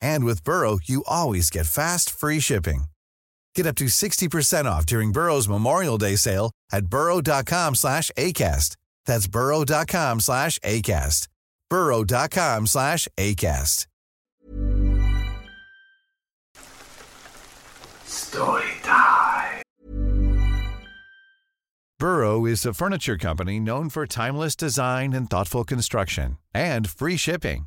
And with Burrow, you always get fast, free shipping. Get up to 60% off during Burrow's Memorial Day sale at burrow.com slash ACAST. That's burrow.com slash ACAST. burrow.com slash ACAST. Storytime. Burrow is a furniture company known for timeless design and thoughtful construction and free shipping,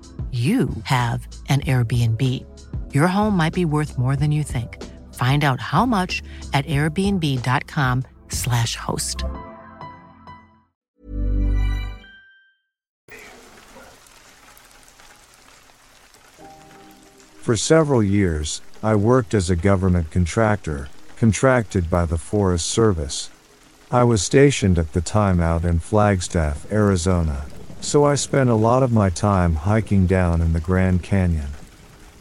you have an Airbnb. Your home might be worth more than you think. Find out how much at airbnb.com/slash host. For several years, I worked as a government contractor, contracted by the Forest Service. I was stationed at the time out in Flagstaff, Arizona, so I spent a lot of my time hiking down in the Grand Canyon.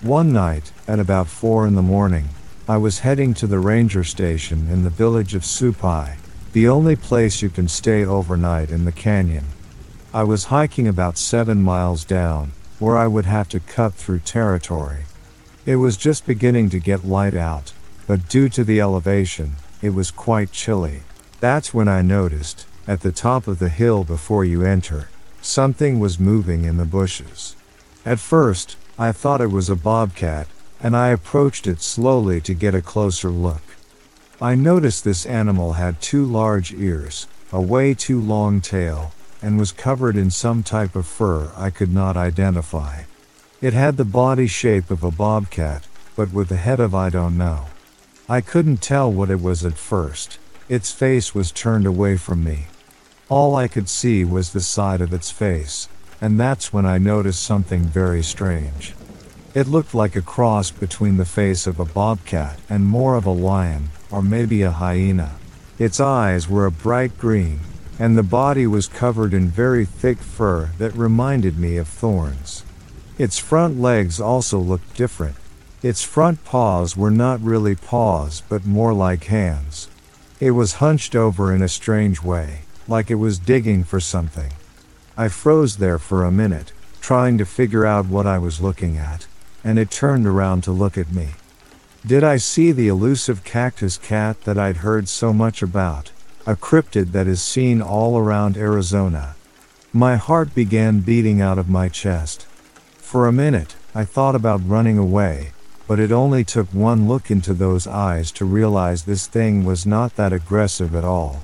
One night, at about 4 in the morning, I was heading to the ranger station in the village of Supai, the only place you can stay overnight in the canyon. I was hiking about 7 miles down, where I would have to cut through territory. It was just beginning to get light out, but due to the elevation, it was quite chilly. That's when I noticed, at the top of the hill before you enter, something was moving in the bushes. At first, I thought it was a bobcat, and I approached it slowly to get a closer look. I noticed this animal had two large ears, a way too long tail, and was covered in some type of fur I could not identify. It had the body shape of a bobcat, but with the head of I don't know. I couldn't tell what it was at first. Its face was turned away from me. All I could see was the side of its face, and that's when I noticed something very strange. It looked like a cross between the face of a bobcat and more of a lion, or maybe a hyena. Its eyes were a bright green, and the body was covered in very thick fur that reminded me of thorns. Its front legs also looked different. Its front paws were not really paws but more like hands. It was hunched over in a strange way, like it was digging for something. I froze there for a minute, trying to figure out what I was looking at, and it turned around to look at me. Did I see the elusive cactus cat that I'd heard so much about? A cryptid that is seen all around Arizona. My heart began beating out of my chest. For a minute, I thought about running away, but it only took one look into those eyes to realize this thing was not that aggressive at all.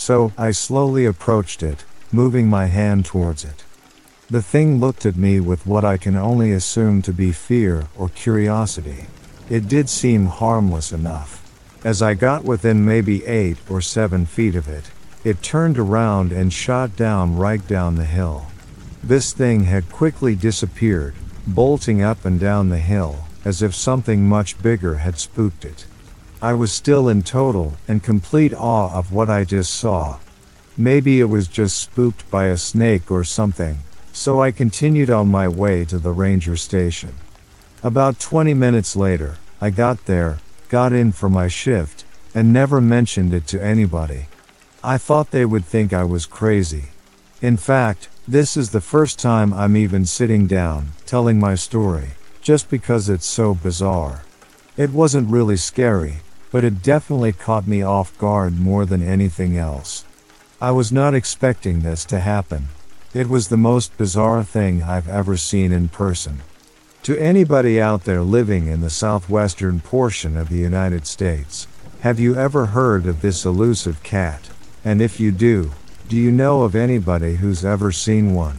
So, I slowly approached it, moving my hand towards it. The thing looked at me with what I can only assume to be fear or curiosity. It did seem harmless enough. As I got within maybe eight or seven feet of it, it turned around and shot down right down the hill. This thing had quickly disappeared, bolting up and down the hill, as if something much bigger had spooked it. I was still in total and complete awe of what I just saw. Maybe it was just spooked by a snake or something, so I continued on my way to the ranger station. About 20 minutes later, I got there, got in for my shift, and never mentioned it to anybody. I thought they would think I was crazy. In fact, this is the first time I'm even sitting down, telling my story, just because it's so bizarre. It wasn't really scary, but it definitely caught me off guard more than anything else. I was not expecting this to happen. It was the most bizarre thing I've ever seen in person. To anybody out there living in the southwestern portion of the United States, have you ever heard of this elusive cat? And if you do, do you know of anybody who's ever seen one?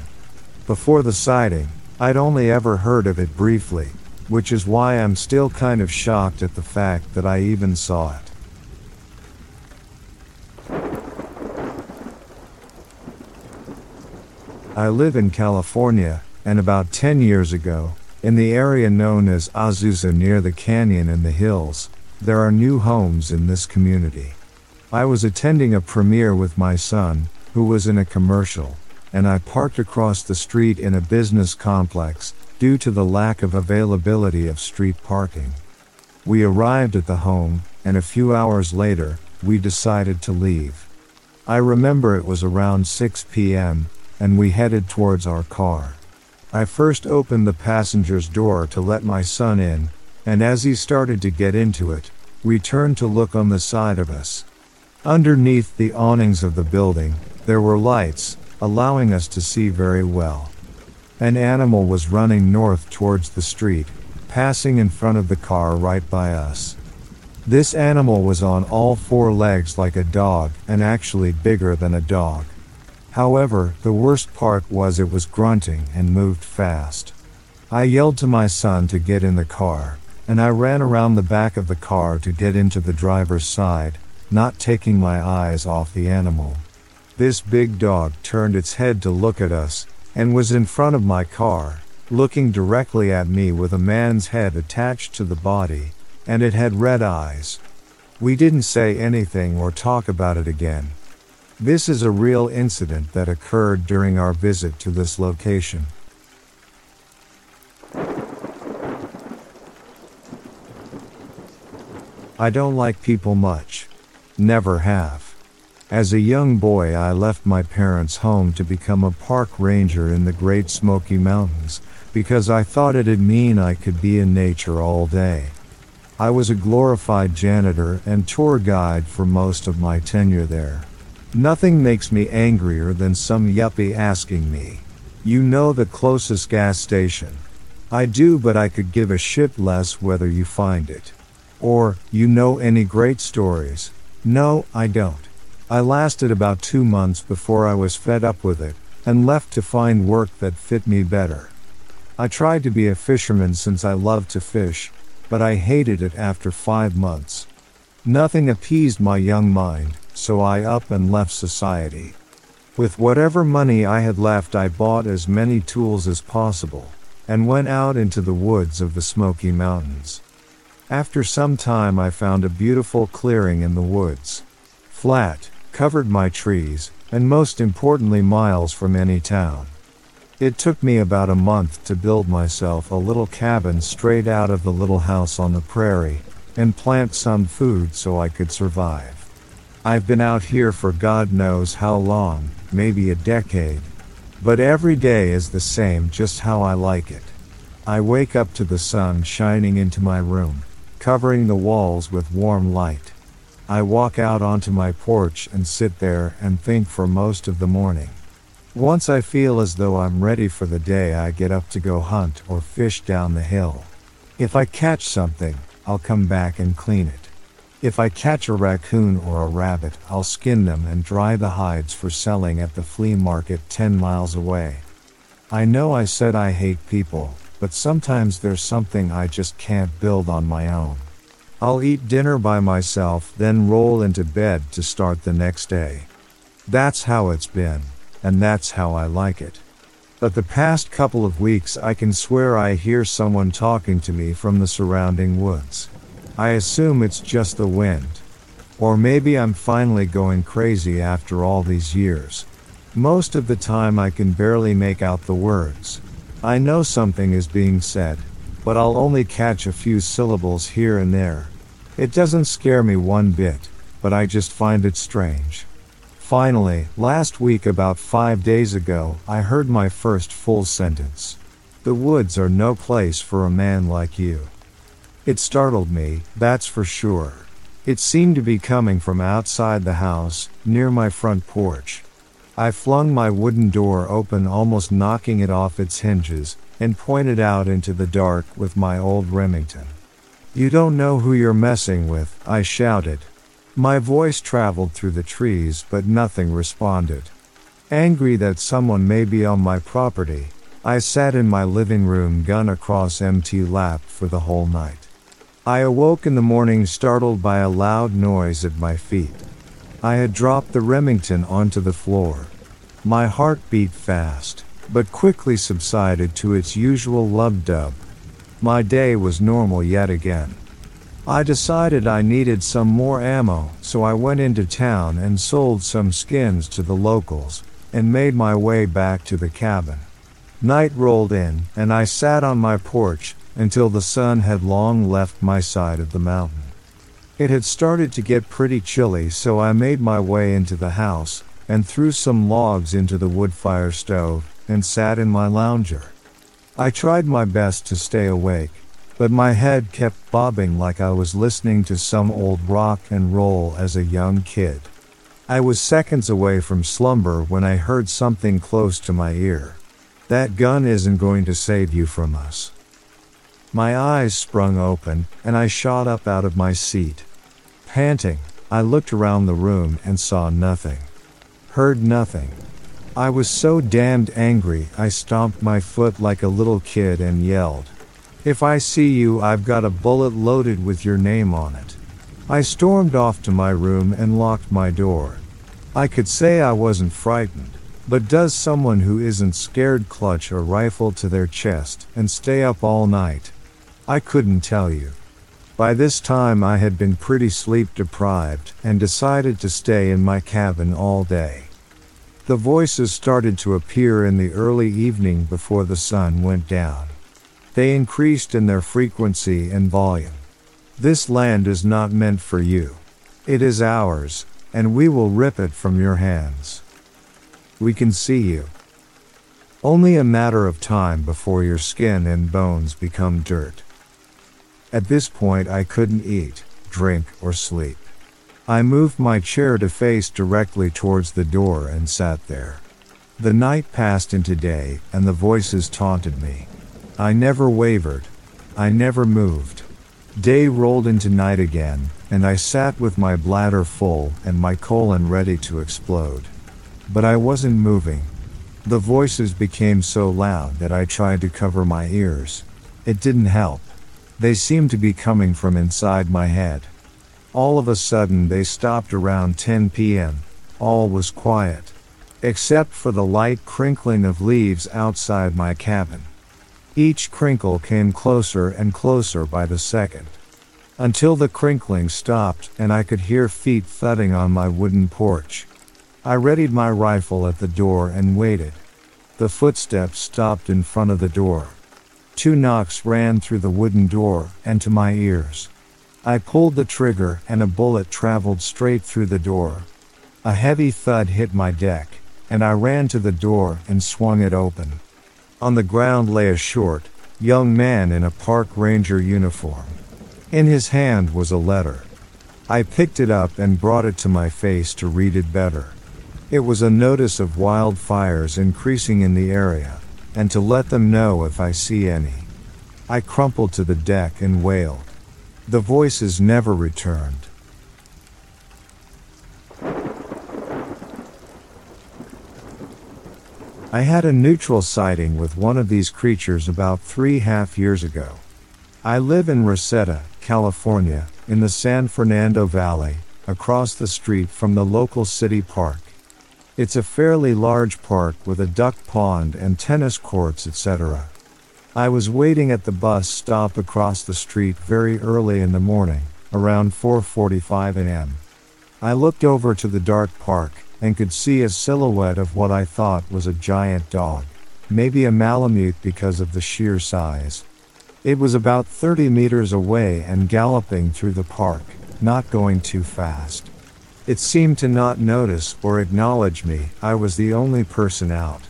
Before the sighting, I'd only ever heard of it briefly, which is why I'm still kind of shocked at the fact that I even saw it. I live in California, and about 10 years ago, in the area known as Azusa near the canyon and the hills, there are new homes in this community. I was attending a premiere with my son, who was in a commercial, and I parked across the street in a business complex due to the lack of availability of street parking. We arrived at the home, and a few hours later, we decided to leave. I remember it was around 6 p.m., and we headed towards our car. I first opened the passenger's door to let my son in, and as he started to get into it, we turned to look on the side of us. Underneath the awnings of the building, there were lights, allowing us to see very well. An animal was running north towards the street, passing in front of the car right by us. This animal was on all four legs like a dog and actually bigger than a dog. However, the worst part was it was grunting and moved fast. I yelled to my son to get in the car, and I ran around the back of the car to get into the driver's side, not taking my eyes off the animal. This big dog turned its head to look at us, and was in front of my car, looking directly at me with a man's head attached to the body, and it had red eyes. We didn't say anything or talk about it again. This is a real incident that occurred during our visit to this location. I don't like people much. Never have. As a young boy, I left my parents' home to become a park ranger in the Great Smoky Mountains because I thought it'd mean I could be in nature all day. I was a glorified janitor and tour guide for most of my tenure there. Nothing makes me angrier than some yuppie asking me, You know the closest gas station? I do, but I could give a shit less whether you find it. Or, You know any great stories? No, I don't. I lasted about two months before I was fed up with it, and left to find work that fit me better. I tried to be a fisherman since I loved to fish, but I hated it after five months. Nothing appeased my young mind, so I up and left society. With whatever money I had left, I bought as many tools as possible and went out into the woods of the Smoky Mountains. After some time, I found a beautiful clearing in the woods. Flat, covered my trees, and most importantly, miles from any town. It took me about a month to build myself a little cabin straight out of the little house on the prairie and plant some food so I could survive. I've been out here for God knows how long, maybe a decade. But every day is the same just how I like it. I wake up to the sun shining into my room covering the walls with warm light. I walk out onto my porch and sit there and think for most of the morning. Once I feel as though I'm ready for the day, I get up to go hunt or fish down the hill. If I catch something, I'll come back and clean it. If I catch a raccoon or a rabbit, I'll skin them and dry the hides for selling at the flea market 10 miles away. I know I said I hate people, but sometimes there's something I just can't build on my own. I'll eat dinner by myself, then roll into bed to start the next day. That's how it's been, and that's how I like it. But the past couple of weeks, I can swear I hear someone talking to me from the surrounding woods. I assume it's just the wind. Or maybe I'm finally going crazy after all these years. Most of the time, I can barely make out the words. I know something is being said, but I'll only catch a few syllables here and there. It doesn't scare me one bit, but I just find it strange. Finally, last week, about five days ago, I heard my first full sentence. The woods are no place for a man like you. It startled me, that's for sure. It seemed to be coming from outside the house, near my front porch. I flung my wooden door open, almost knocking it off its hinges, and pointed out into the dark with my old Remington. You don't know who you're messing with, I shouted. My voice traveled through the trees, but nothing responded. Angry that someone may be on my property, I sat in my living room, gun across empty lap, for the whole night. I awoke in the morning startled by a loud noise at my feet. I had dropped the Remington onto the floor. My heart beat fast, but quickly subsided to its usual lub dub. My day was normal yet again. I decided I needed some more ammo, so I went into town and sold some skins to the locals, and made my way back to the cabin. Night rolled in, and I sat on my porch until the sun had long left my side of the mountain. It had started to get pretty chilly, so I made my way into the house and threw some logs into the wood fire stove and sat in my lounger. I tried my best to stay awake, but my head kept bobbing like I was listening to some old rock and roll as a young kid. I was seconds away from slumber when I heard something close to my ear. That gun isn't going to save you from us. My eyes sprung open, and I shot up out of my seat. Panting, I looked around the room and saw nothing. Heard nothing. I was so damned angry, I stomped my foot like a little kid and yelled, If I see you, I've got a bullet loaded with your name on it. I stormed off to my room and locked my door. I could say I wasn't frightened, but does someone who isn't scared clutch a rifle to their chest and stay up all night? I couldn't tell you. By this time I had been pretty sleep deprived and decided to stay in my cabin all day. The voices started to appear in the early evening before the sun went down. They increased in their frequency and volume. This land is not meant for you. It is ours, and we will rip it from your hands. We can see you. Only a matter of time before your skin and bones become dirt. At this point, I couldn't eat, drink, or sleep. I moved my chair to face directly towards the door and sat there. The night passed into day, and the voices taunted me. I never wavered. I never moved. Day rolled into night again, and I sat with my bladder full and my colon ready to explode. But I wasn't moving. The voices became so loud that I tried to cover my ears. It didn't help. They seemed to be coming from inside my head. All of a sudden they stopped around 10 p.m. All was quiet. Except for the light crinkling of leaves outside my cabin. Each crinkle came closer and closer by the second. Until the crinkling stopped and I could hear feet thudding on my wooden porch. I readied my rifle at the door and waited. The footsteps stopped in front of the door. Two knocks ran through the wooden door and to my ears. I pulled the trigger and a bullet traveled straight through the door. A heavy thud hit my deck, and I ran to the door and swung it open. On the ground lay a short, young man in a park ranger uniform. In his hand was a letter. I picked it up and brought it to my face to read it better. It was a notice of wildfires increasing in the area, and to let them know if I see any. I crumpled to the deck and wailed. The voices never returned. I had a neutral sighting with one of these creatures about three half years ago. I live in Reseda, California, in the San Fernando Valley, across the street from the local city park. It's a fairly large park with a duck pond and tennis courts, etc. I was waiting at the bus stop across the street very early in the morning, around 4:45 a.m. I looked over to the dark park and could see a silhouette of what I thought was a giant dog, maybe a Malamute because of the sheer size. It was about 30 meters away and galloping through the park, not going too fast. It seemed to not notice or acknowledge me, I was the only person out.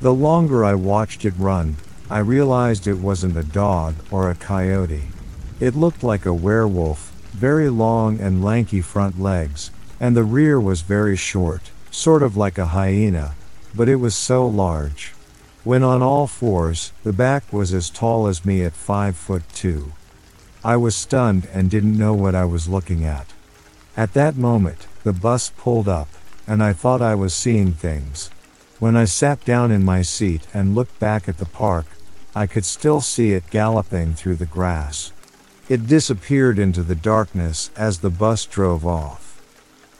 The longer I watched it run, I realized it wasn't a dog or a coyote. It looked like a werewolf, very long and lanky front legs, and the rear was very short, sort of like a hyena, but it was so large. When on all fours, the back was as tall as me at 5 foot 2. I was stunned and didn't know what I was looking at. At that moment, the bus pulled up, and I thought I was seeing things. When I sat down in my seat and looked back at the park, I could still see it galloping through the grass. It disappeared into the darkness as the bus drove off.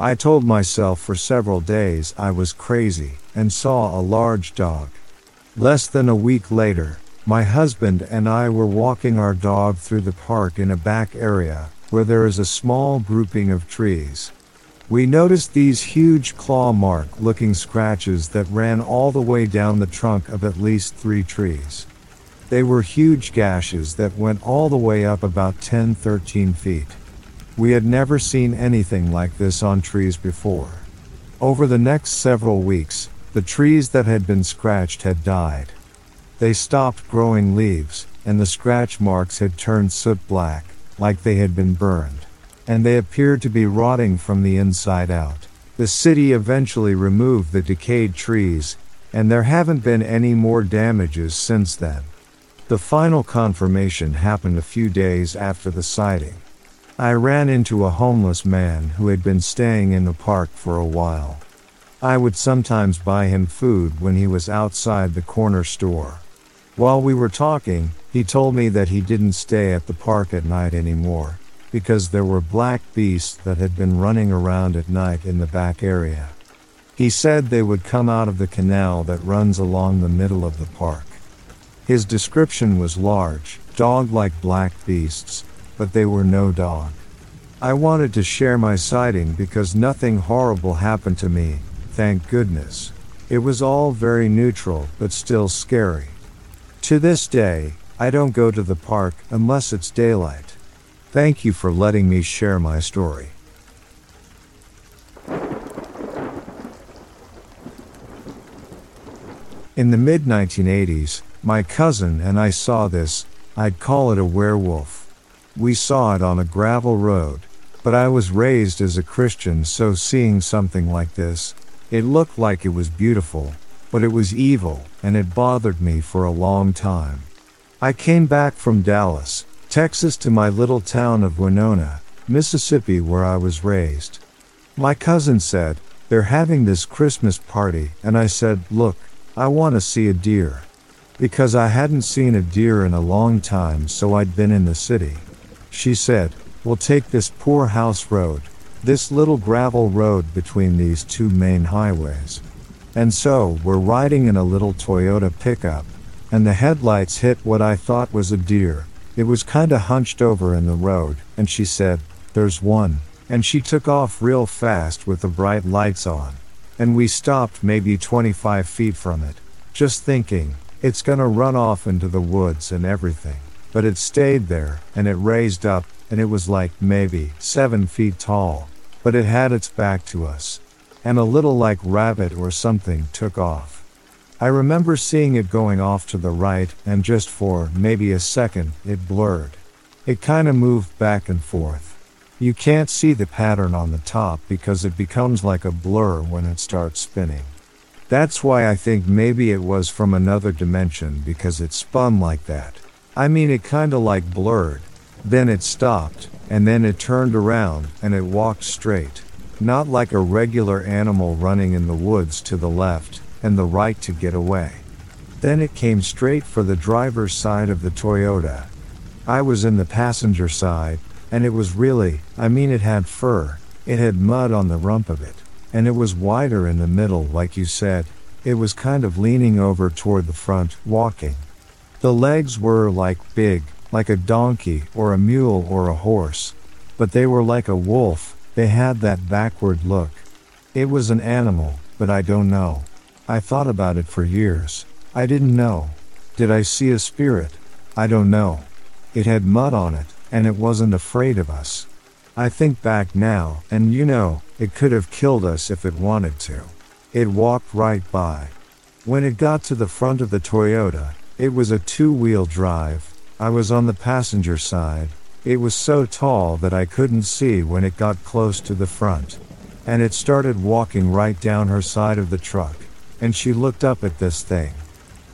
I told myself for several days I was crazy and saw a large dog. Less than a week later, my husband and I were walking our dog through the park in a back area where there is a small grouping of trees. We noticed these huge claw mark looking scratches that ran all the way down the trunk of at least three trees. They were huge gashes that went all the way up about 10 13 feet. We had never seen anything like this on trees before. Over the next several weeks, the trees that had been scratched had died. They stopped growing leaves, and the scratch marks had turned soot black like they had been burned. And they appeared to be rotting from the inside out. The city eventually removed the decayed trees, and there haven't been any more damages since then. The final confirmation happened a few days after the sighting. I ran into a homeless man who had been staying in the park for a while. I would sometimes buy him food when he was outside the corner store. While we were talking, he told me that he didn't stay at the park at night anymore, because there were black beasts that had been running around at night in the back area. He said they would come out of the canal that runs along the middle of the park. His description was large, dog like black beasts, but they were no dog. I wanted to share my sighting because nothing horrible happened to me, thank goodness. It was all very neutral, but still scary. To this day, I don't go to the park unless it's daylight. Thank you for letting me share my story. In the mid 1980s, my cousin and I saw this, I'd call it a werewolf. We saw it on a gravel road, but I was raised as a Christian, so seeing something like this, it looked like it was beautiful, but it was evil, and it bothered me for a long time. I came back from Dallas, Texas to my little town of Winona, Mississippi, where I was raised. My cousin said, They're having this Christmas party, and I said, Look, I want to see a deer. Because I hadn't seen a deer in a long time, so I'd been in the city. She said, We'll take this poor house road, this little gravel road between these two main highways. And so, we're riding in a little Toyota pickup, and the headlights hit what I thought was a deer. It was kinda hunched over in the road, and she said, There's one. And she took off real fast with the bright lights on. And we stopped maybe 25 feet from it, just thinking, it's gonna run off into the woods and everything. But it stayed there, and it raised up, and it was like maybe 7 feet tall. But it had its back to us. And a little like rabbit or something took off. I remember seeing it going off to the right, and just for maybe a second, it blurred. It kinda moved back and forth. You can't see the pattern on the top because it becomes like a blur when it starts spinning. That's why I think maybe it was from another dimension because it spun like that. I mean, it kinda like blurred. Then it stopped, and then it turned around, and it walked straight. Not like a regular animal running in the woods to the left and the right to get away. Then it came straight for the driver's side of the Toyota. I was in the passenger side, and it was really, I mean, it had fur, it had mud on the rump of it, and it was wider in the middle, like you said. It was kind of leaning over toward the front, walking. The legs were like big, like a donkey or a mule or a horse, but they were like a wolf, they had that backward look. It was an animal, but I don't know. I thought about it for years. I didn't know. Did I see a spirit? I don't know. It had mud on it, and it wasn't afraid of us. I think back now, and you know, it could have killed us if it wanted to. It walked right by. When it got to the front of the Toyota, it was a two wheel drive. I was on the passenger side. It was so tall that I couldn't see when it got close to the front. And it started walking right down her side of the truck. And she looked up at this thing.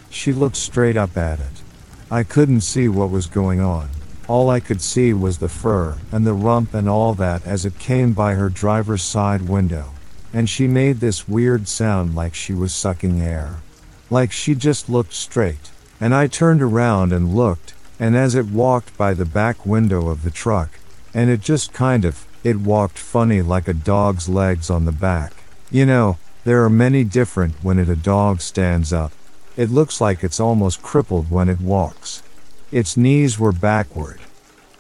She looked straight up at it. I couldn't see what was going on. All I could see was the fur and the rump and all that as it came by her driver's side window. And she made this weird sound like she was sucking air. Like she just looked straight. And I turned around and looked, and as it walked by the back window of the truck, and it just kind of, it walked funny like a dog's legs on the back. You know, there are many different when it a dog stands up. It looks like it's almost crippled when it walks. Its knees were backward.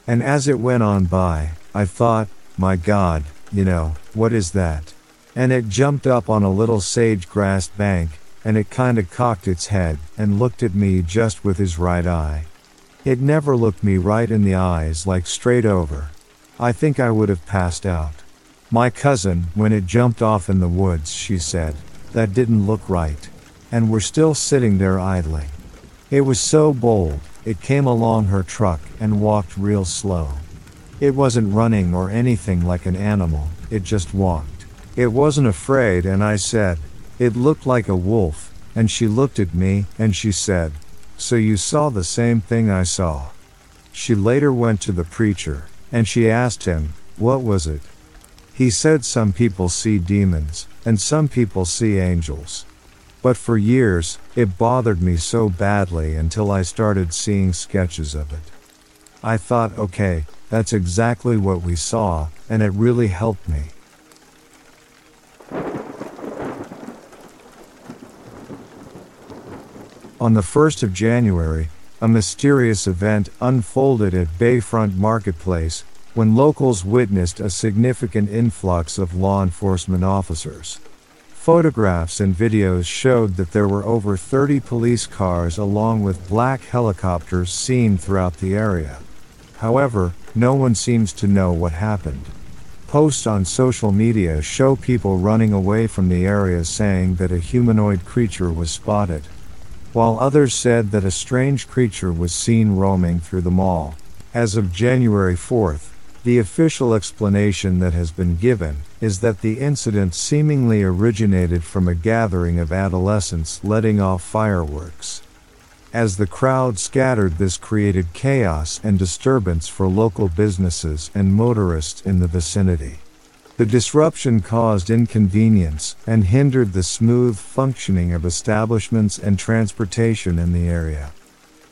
And as it went on by, I thought, my God, you know, what is that? And it jumped up on a little sage grass bank, and it kinda cocked its head and looked at me just with his right eye. It never looked me right in the eyes like straight over. I think I would have passed out. My cousin, when it jumped off in the woods, she said, that didn't look right. And we're still sitting there idling. It was so bold, it came along her truck and walked real slow. It wasn't running or anything like an animal, it just walked. It wasn't afraid, and I said, It looked like a wolf, and she looked at me and she said, So you saw the same thing I saw. She later went to the preacher, and she asked him, What was it? He said some people see demons, and some people see angels. But for years, it bothered me so badly until I started seeing sketches of it. I thought, okay, that's exactly what we saw, and it really helped me. On the 1st of January, a mysterious event unfolded at Bayfront Marketplace when locals witnessed a significant influx of law enforcement officers. Photographs and videos showed that there were over 30 police cars along with black helicopters seen throughout the area. However, no one seems to know what happened. Posts on social media show people running away from the area saying that a humanoid creature was spotted, while others said that a strange creature was seen roaming through the mall. As of January 4th, the official explanation that has been given is that the incident seemingly originated from a gathering of adolescents letting off fireworks. As the crowd scattered, this created chaos and disturbance for local businesses and motorists in the vicinity. The disruption caused inconvenience and hindered the smooth functioning of establishments and transportation in the area.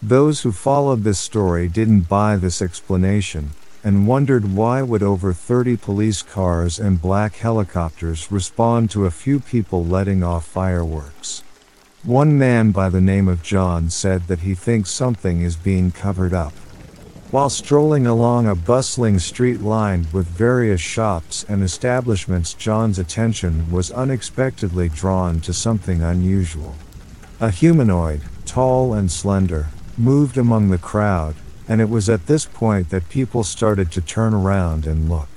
Those who followed this story didn't buy this explanation, and wondered why would over 30 police cars and black helicopters respond to a few people letting off fireworks. One man by the name of John said that he thinks something is being covered up. While strolling along a bustling street lined with various shops and establishments, John's attention was unexpectedly drawn to something unusual. A humanoid, tall and slender, moved among the crowd, and it was at this point that people started to turn around and look.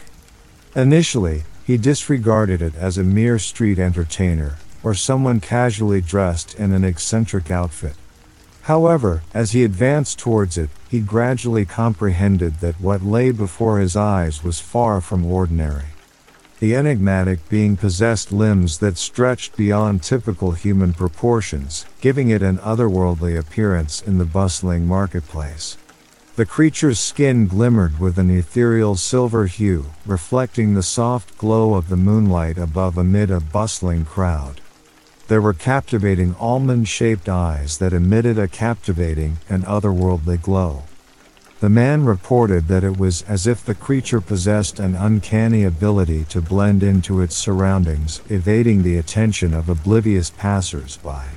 Initially, he disregarded it as a mere street entertainer, or someone casually dressed in an eccentric outfit. However, as he advanced towards it, he gradually comprehended that what lay before his eyes was far from ordinary. The enigmatic being possessed limbs that stretched beyond typical human proportions, giving it an otherworldly appearance in the bustling marketplace. The creature's skin glimmered with an ethereal silver hue, reflecting the soft glow of the moonlight above amid a bustling crowd. There were captivating almond shaped eyes that emitted a captivating and otherworldly glow. The man reported that it was as if the creature possessed an uncanny ability to blend into its surroundings, evading the attention of oblivious passers by.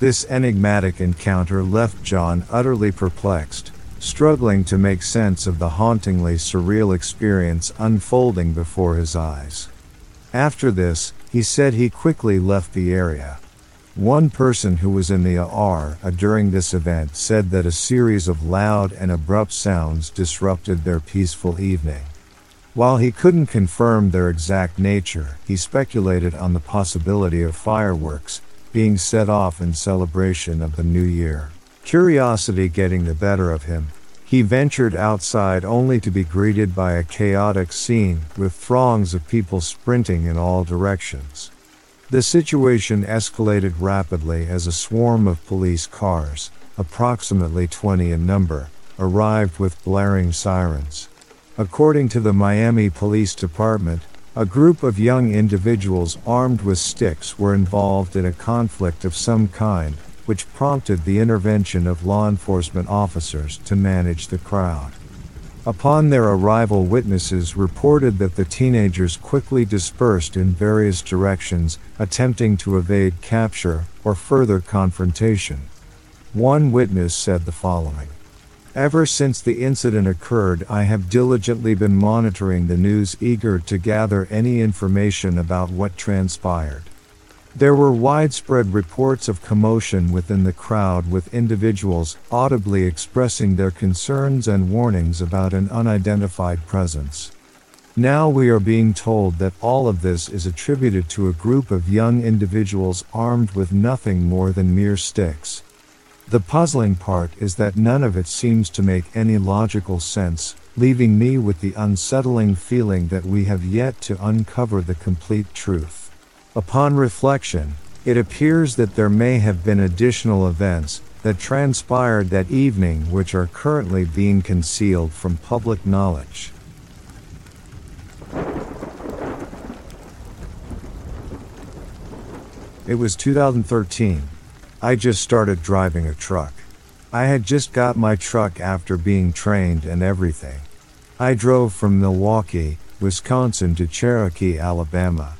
This enigmatic encounter left John utterly perplexed, struggling to make sense of the hauntingly surreal experience unfolding before his eyes. After this, he said he quickly left the area. One person who was in the AR during this event said that a series of loud and abrupt sounds disrupted their peaceful evening. While he couldn't confirm their exact nature, he speculated on the possibility of fireworks being set off in celebration of the new year. Curiosity getting the better of him, he ventured outside only to be greeted by a chaotic scene with throngs of people sprinting in all directions. The situation escalated rapidly as a swarm of police cars, approximately 20 in number, arrived with blaring sirens. According to the Miami Police Department, a group of young individuals armed with sticks were involved in a conflict of some kind, which prompted the intervention of law enforcement officers to manage the crowd. Upon their arrival, witnesses reported that the teenagers quickly dispersed in various directions, attempting to evade capture or further confrontation. One witness said the following Ever since the incident occurred, I have diligently been monitoring the news, eager to gather any information about what transpired. There were widespread reports of commotion within the crowd with individuals audibly expressing their concerns and warnings about an unidentified presence. Now we are being told that all of this is attributed to a group of young individuals armed with nothing more than mere sticks. The puzzling part is that none of it seems to make any logical sense, leaving me with the unsettling feeling that we have yet to uncover the complete truth. Upon reflection, it appears that there may have been additional events that transpired that evening which are currently being concealed from public knowledge. It was 2013. I just started driving a truck. I had just got my truck after being trained and everything. I drove from Milwaukee, Wisconsin to Cherokee, Alabama.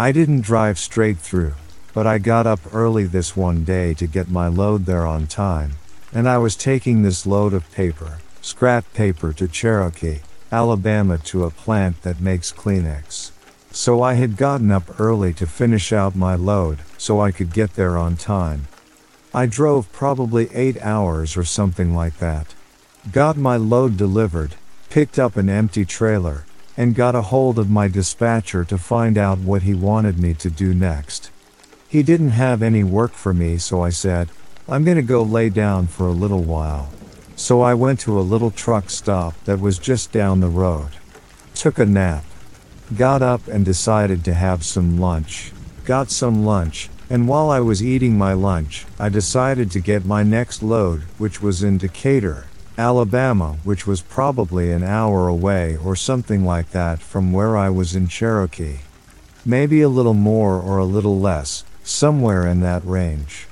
I didn't drive straight through, but I got up early this one day to get my load there on time, and I was taking this load of paper, scrap paper to Cherokee, Alabama to a plant that makes Kleenex. So I had gotten up early to finish out my load so I could get there on time. I drove probably 8 hours or something like that. Got my load delivered, picked up an empty trailer, and got a hold of my dispatcher to find out what he wanted me to do next. He didn't have any work for me, so I said, I'm gonna go lay down for a little while. So I went to a little truck stop that was just down the road. Took a nap. Got up and decided to have some lunch. Got some lunch, and while I was eating my lunch, I decided to get my next load, which was in Decatur, Alabama, which was probably an hour away or something like that from where I was in Cherokee. Maybe a little more or a little less, somewhere in that range.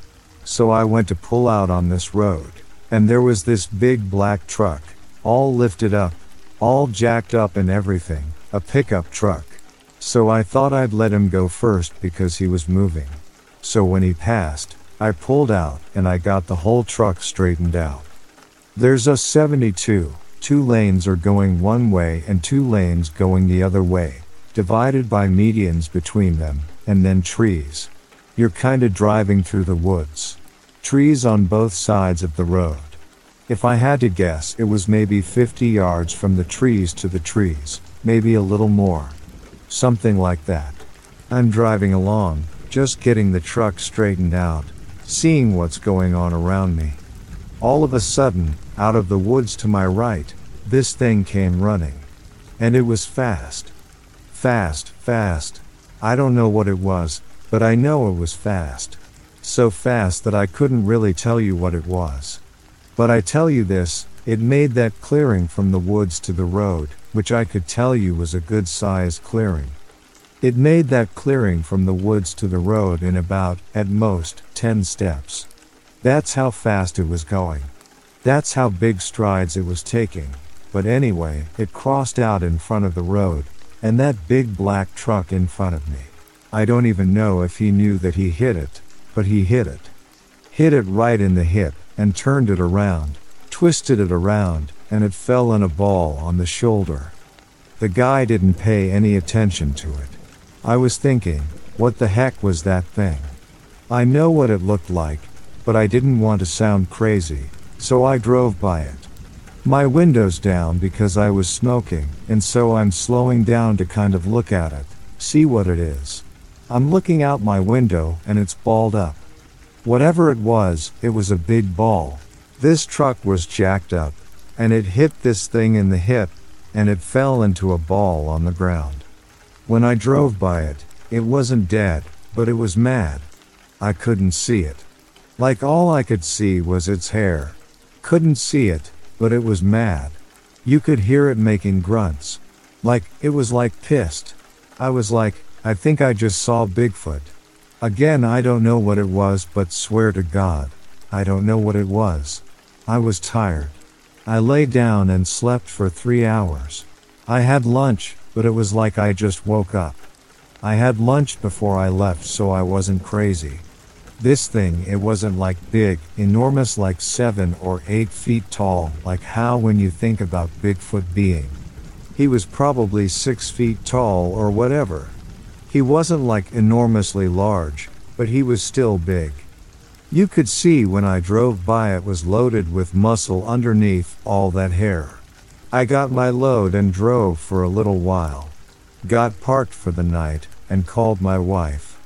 So I went to pull out on this road, and there was this big black truck, all lifted up, all jacked up and everything, a pickup truck. So I thought I'd let him go first because he was moving. So when he passed, I pulled out and I got the whole truck straightened out. There's a 72, two lanes are going one way and two lanes going the other way, divided by medians between them, and then trees. You're kinda driving through the woods. Trees on both sides of the road. If I had to guess, it was maybe 50 yards from the trees to the trees, maybe a little more. Something like that. I'm driving along, just getting the truck straightened out, seeing what's going on around me. All of a sudden, out of the woods to my right, this thing came running. And it was fast. Fast, fast. I don't know what it was, but I know it was fast. So fast that I couldn't really tell you what it was. But I tell you this, it made that clearing from the woods to the road, which I could tell you was a good sized clearing. It made that clearing from the woods to the road in about, at most, 10 steps. That's how fast it was going. That's how big strides it was taking. But anyway, it crossed out in front of the road, and that big black truck in front of me. I don't even know if he knew that he hit it, but he hit it. Hit it right in the hip, and turned it around, twisted it around, and it fell in a ball on the shoulder. The guy didn't pay any attention to it. I was thinking, what the heck was that thing? I know what it looked like, but I didn't want to sound crazy, so I drove by it. My window's down because I was smoking, and so I'm slowing down to kind of look at it, see what it is. I'm looking out my window and it's balled up. Whatever it was, it was a big ball. This truck was jacked up, and it hit this thing in the hip, and it fell into a ball on the ground. When I drove by it, it wasn't dead, but it was mad. I couldn't see it. Like all I could see was its hair. Couldn't see it, but it was mad. You could hear it making grunts. Like, it was like pissed. I was like, I think I just saw Bigfoot. Again, I don't know what it was, but swear to God, I don't know what it was. I was tired. I lay down and slept for three hours. I had lunch, but it was like I just woke up. I had lunch before I left, so I wasn't crazy. This thing, it wasn't like big, enormous, like seven or eight feet tall, like how when you think about Bigfoot being. He was probably six feet tall or whatever. He wasn't like enormously large, but he was still big. You could see when I drove by it was loaded with muscle underneath all that hair. I got my load and drove for a little while. Got parked for the night and called my wife.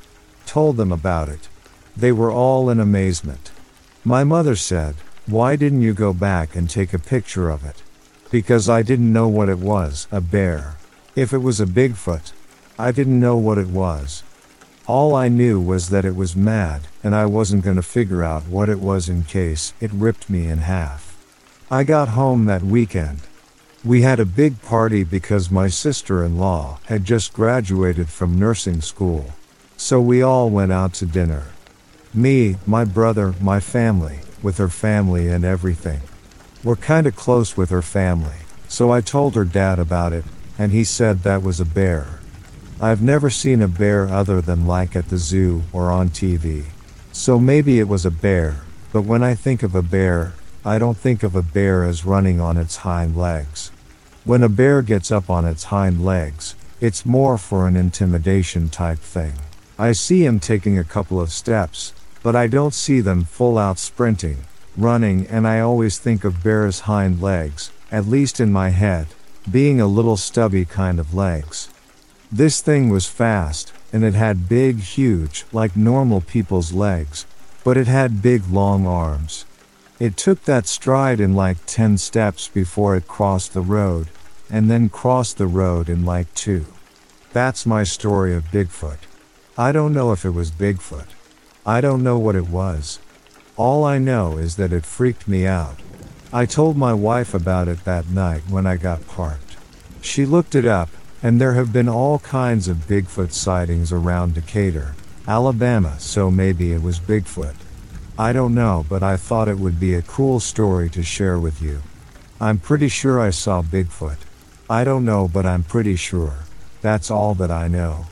Told them about it. They were all in amazement. My mother said, Why didn't you go back and take a picture of it? Because I didn't know what it was, a bear. If it was a Bigfoot, I didn't know what it was. All I knew was that it was mad, and I wasn't going to figure out what it was in case it ripped me in half. I got home that weekend. We had a big party because my sister in law had just graduated from nursing school. So we all went out to dinner. Me, my brother, my family, with her family and everything. We're kinda close with her family, so I told her dad about it, and he said that was a bear. I've never seen a bear other than like at the zoo or on TV. So maybe it was a bear, but when I think of a bear, I don't think of a bear as running on its hind legs. When a bear gets up on its hind legs, it's more for an intimidation type thing. I see him taking a couple of steps, but I don't see them full out sprinting, running, and I always think of bears' hind legs, at least in my head, being a little stubby kind of legs. This thing was fast, and it had big, huge, like normal people's legs, but it had big, long arms. It took that stride in like 10 steps before it crossed the road, and then crossed the road in like two. That's my story of Bigfoot. I don't know if it was Bigfoot. I don't know what it was. All I know is that it freaked me out. I told my wife about it that night when I got parked. She looked it up, and there have been all kinds of Bigfoot sightings around Decatur, Alabama, so maybe it was Bigfoot. I don't know, but I thought it would be a cool story to share with you. I'm pretty sure I saw Bigfoot. I don't know, but I'm pretty sure. That's all that I know.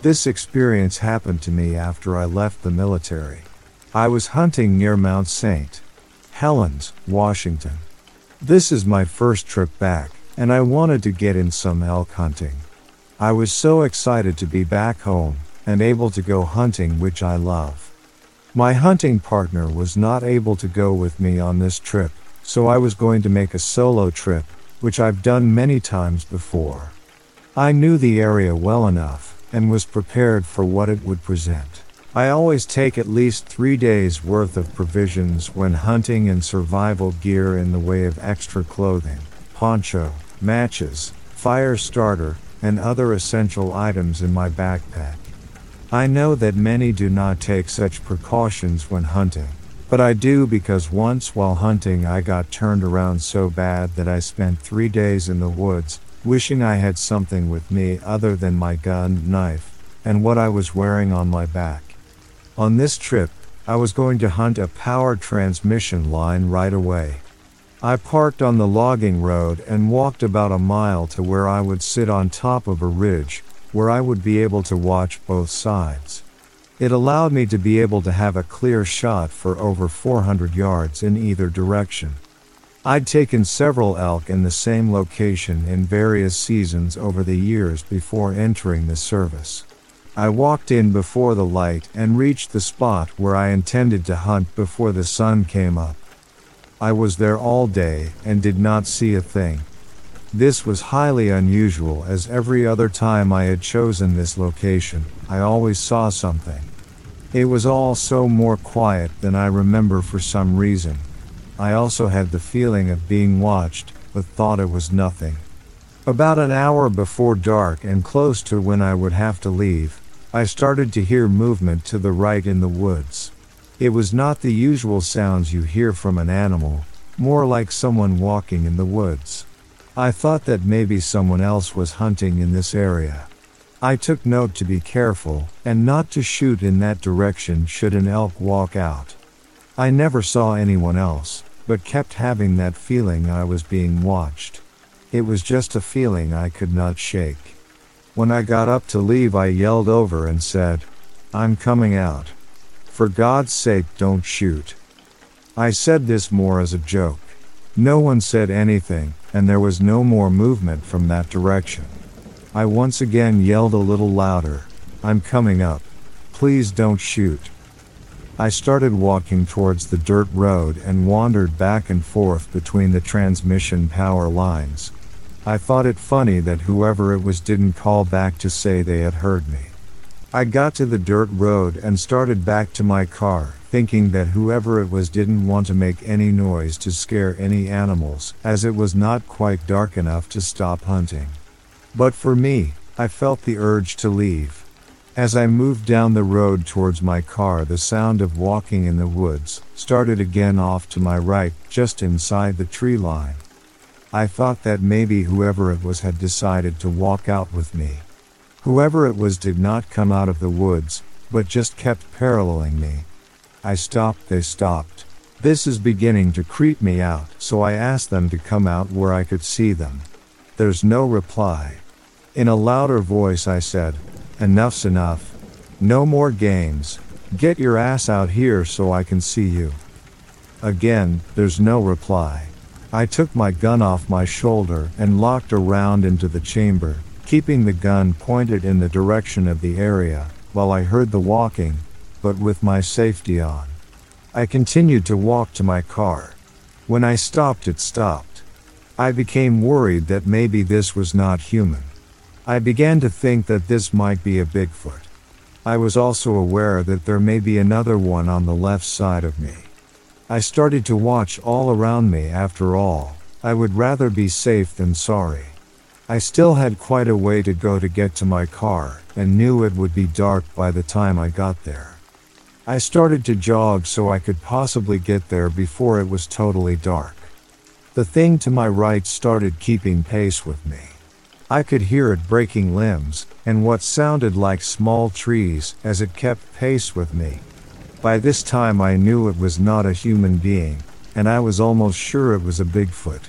This experience happened to me after I left the military. I was hunting near Mount St. Helens, Washington. This is my first trip back, and I wanted to get in some elk hunting. I was so excited to be back home and able to go hunting, which I love. My hunting partner was not able to go with me on this trip, so I was going to make a solo trip, which I've done many times before. I knew the area well enough and was prepared for what it would present. I always take at least three days worth of provisions when hunting and survival gear in the way of extra clothing, poncho, matches, fire starter, and other essential items in my backpack. I know that many do not take such precautions when hunting, but I do because once while hunting I got turned around so bad that I spent three days in the woods wishing I had something with me other than my gun, knife, and what I was wearing on my back. On this trip, I was going to hunt a power transmission line right away. I parked on the logging road and walked about a mile to where I would sit on top of a ridge, where I would be able to watch both sides. It allowed me to be able to have a clear shot for over 400 yards in either direction. I'd taken several elk in the same location in various seasons over the years before entering the service. I walked in before the light and reached the spot where I intended to hunt before the sun came up. I was there all day and did not see a thing. This was highly unusual as every other time I had chosen this location, I always saw something. It was all so more quiet than I remember for some reason. I also had the feeling of being watched, but thought it was nothing. About an hour before dark and close to when I would have to leave, I started to hear movement to the right in the woods. It was not the usual sounds you hear from an animal, more like someone walking in the woods. I thought that maybe someone else was hunting in this area. I took note to be careful and not to shoot in that direction should an elk walk out. I never saw anyone else, but kept having that feeling I was being watched. It was just a feeling I could not shake. When I got up to leave, I yelled over and said, I'm coming out. For God's sake, don't shoot. I said this more as a joke. No one said anything, and there was no more movement from that direction. I once again yelled a little louder, I'm coming up. Please don't shoot. I started walking towards the dirt road and wandered back and forth between the transmission power lines. I thought it funny that whoever it was didn't call back to say they had heard me. I got to the dirt road and started back to my car, thinking that whoever it was didn't want to make any noise to scare any animals, as it was not quite dark enough to stop hunting. But for me, I felt the urge to leave. As I moved down the road towards my car, the sound of walking in the woods started again off to my right, just inside the tree line. I thought that maybe whoever it was had decided to walk out with me. Whoever it was did not come out of the woods, but just kept paralleling me. I stopped, they stopped. This is beginning to creep me out, so I asked them to come out where I could see them. There's no reply. In a louder voice, I said, Enough's enough. No more games. Get your ass out here so I can see you. Again, there's no reply. I took my gun off my shoulder and locked around into the chamber, keeping the gun pointed in the direction of the area, while I heard the walking, but with my safety on. I continued to walk to my car. When I stopped, it stopped. I became worried that maybe this was not human. I began to think that this might be a Bigfoot. I was also aware that there may be another one on the left side of me. I started to watch all around me after all, I would rather be safe than sorry. I still had quite a way to go to get to my car, and knew it would be dark by the time I got there. I started to jog so I could possibly get there before it was totally dark. The thing to my right started keeping pace with me. I could hear it breaking limbs, and what sounded like small trees, as it kept pace with me. By this time I knew it was not a human being, and I was almost sure it was a Bigfoot.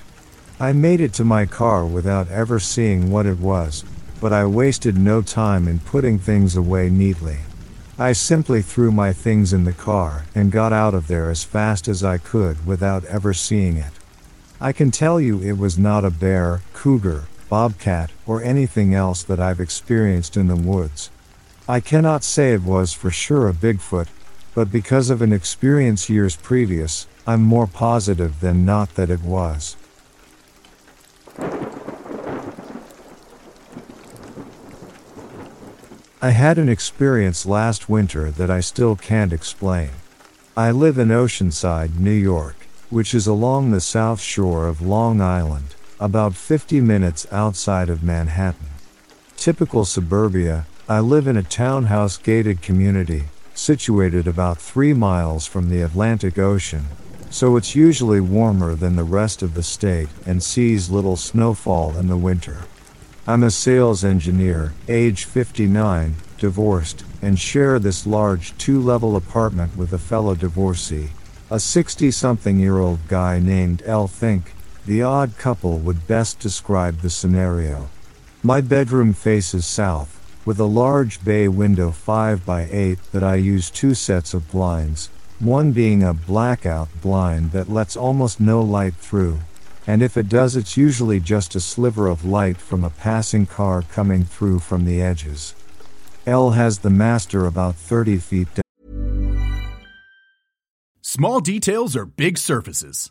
I made it to my car without ever seeing what it was, but I wasted no time in putting things away neatly. I simply threw my things in the car and got out of there as fast as I could without ever seeing it. I can tell you it was not a bear, cougar, bobcat, or anything else that I've experienced in the woods. I cannot say it was for sure a Bigfoot, but because of an experience years previous, I'm more positive than not that it was. I had an experience last winter that I still can't explain. I live in Oceanside, New York, which is along the south shore of Long Island, about 50 minutes outside of Manhattan. Typical suburbia, I live in a townhouse gated community, situated about three miles from the Atlantic Ocean, so it's usually warmer than the rest of the state and sees little snowfall in the winter. I'm a sales engineer, age 59, divorced, and share this large two level apartment with a fellow divorcee, a 60 something year old guy named L. Think. The odd couple would best describe the scenario. My bedroom faces south, with a large bay window 5 by 8 that I use two sets of blinds, one being a blackout blind that lets almost no light through, and if it does, it's usually just a sliver of light from a passing car coming through from the edges. L has the master about 30 feet down. Small details are big surfaces,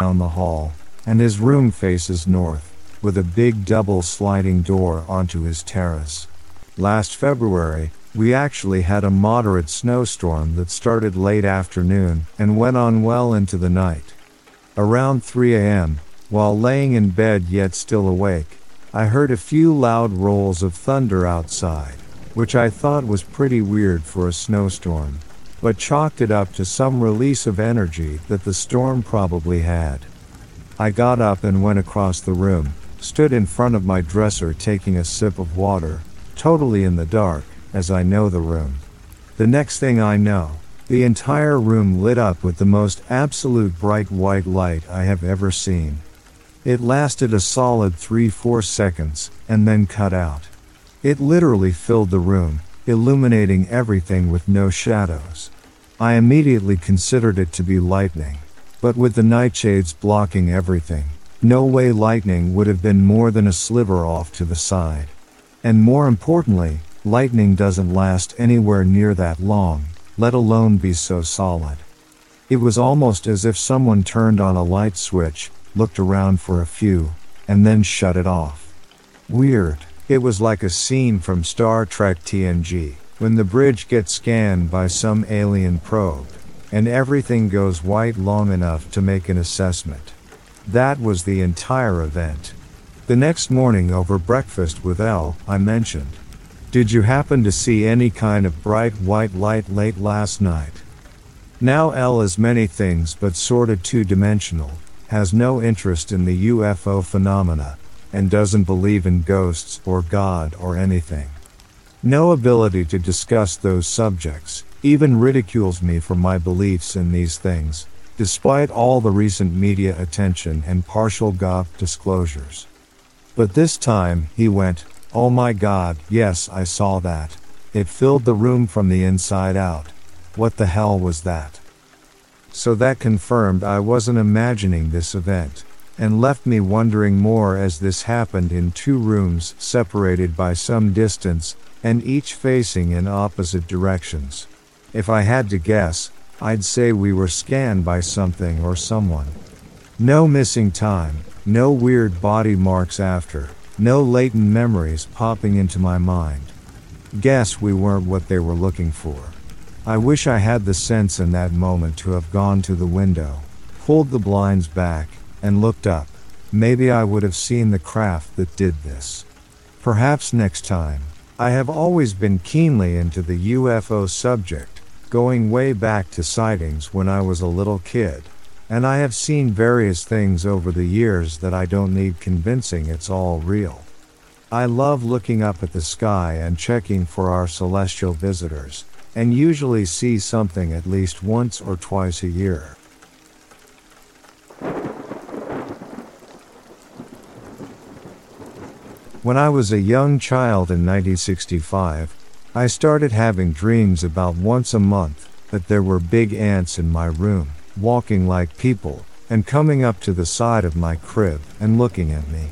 Down the hall, and his room faces north, with a big double sliding door onto his terrace. Last February, we actually had a moderate snowstorm that started late afternoon and went on well into the night. Around 3 a.m., while laying in bed yet still awake, I heard a few loud rolls of thunder outside, which I thought was pretty weird for a snowstorm, but chalked it up to some release of energy that the storm probably had. I got up and went across the room, stood in front of my dresser taking a sip of water, totally in the dark, as I know the room. The next thing I know, the entire room lit up with the most absolute bright white light I have ever seen. It lasted a solid 3-4 seconds, and then cut out. It literally filled the room, illuminating everything with no shadows. I immediately considered it to be lightning. But with the nightshades blocking everything, no way lightning would have been more than a sliver off to the side. And more importantly, lightning doesn't last anywhere near that long, let alone be so solid. It was almost as if someone turned on a light switch, looked around for a few, and then shut it off. Weird. It was like a scene from Star Trek TNG, when the bridge gets scanned by some alien probe, and everything goes white long enough to make an assessment. That was the entire event. The next morning over breakfast with L, I mentioned, did you happen to see any kind of bright white light late last night? Now L is many things but sorta two dimensional, has no interest in the UFO phenomena, and doesn't believe in ghosts or God or anything. No ability to discuss those subjects, even ridicules me for my beliefs in these things, despite all the recent media attention and partial UAP disclosures. But this time, he went, Oh my god, yes, I saw that. It filled the room from the inside out. What the hell was that? So that confirmed I wasn't imagining this event, and left me wondering more as this happened in two rooms separated by some distance, and each facing in opposite directions. If I had to guess, I'd say we were scanned by something or someone. No missing time, no weird body marks after, no latent memories popping into my mind. Guess we weren't what they were looking for. I wish I had the sense in that moment to have gone to the window, pulled the blinds back, and looked up. Maybe I would have seen the craft that did this. Perhaps next time. I have always been keenly into the UFO subject, going way back to sightings when I was a little kid. And I have seen various things over the years that I don't need convincing it's all real. I love looking up at the sky and checking for our celestial visitors, and usually see something at least once or twice a year. When I was a young child in 1965, I started having dreams about once a month that there were big ants in my room, walking like people, and coming up to the side of my crib and looking at me.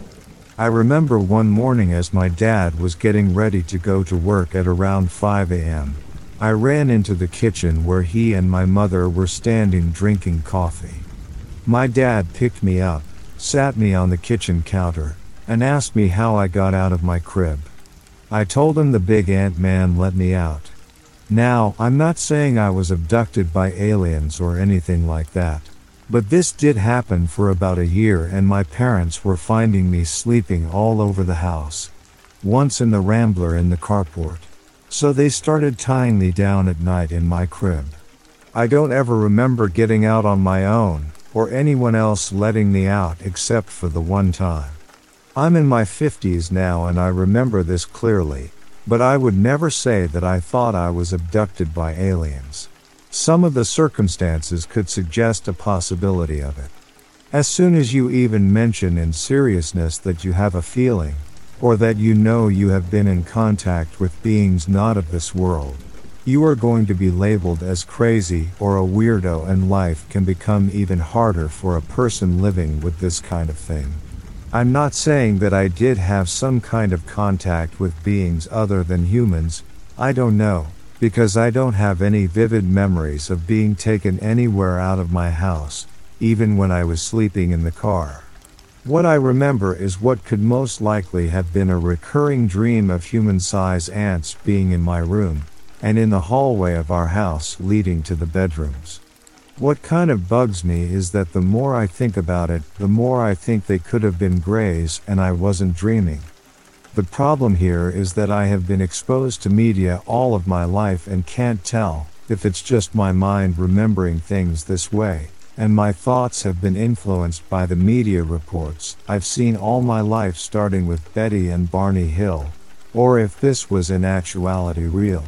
I remember one morning as my dad was getting ready to go to work at around 5 a.m. I ran into the kitchen where he and my mother were standing drinking coffee. My dad picked me up, sat me on the kitchen counter, and asked me how I got out of my crib. I told him the big ant man let me out. Now, I'm not saying I was abducted by aliens or anything like that. But this did happen for about a year and my parents were finding me sleeping all over the house. Once in the Rambler in the carport. So they started tying me down at night in my crib. I don't ever remember getting out on my own, or anyone else letting me out except for the one time. I'm in my 50s now and I remember this clearly, but I would never say that I thought I was abducted by aliens. Some of the circumstances could suggest a possibility of it. As soon as you even mention in seriousness that you have a feeling, or that you know you have been in contact with beings not of this world, you are going to be labeled as crazy or a weirdo, and life can become even harder for a person living with this kind of thing. I'm not saying that I did have some kind of contact with beings other than humans, I don't know, because I don't have any vivid memories of being taken anywhere out of my house, even when I was sleeping in the car. What I remember is what could most likely have been a recurring dream of human size ants being in my room, and in the hallway of our house leading to the bedrooms. What kind of bugs me is that the more I think about it, the more I think they could have been grays and I wasn't dreaming. The problem here is that I have been exposed to media all of my life and can't tell if it's just my mind remembering things this way, and my thoughts have been influenced by the media reports I've seen all my life starting with Betty and Barney Hill, or if this was in actuality real.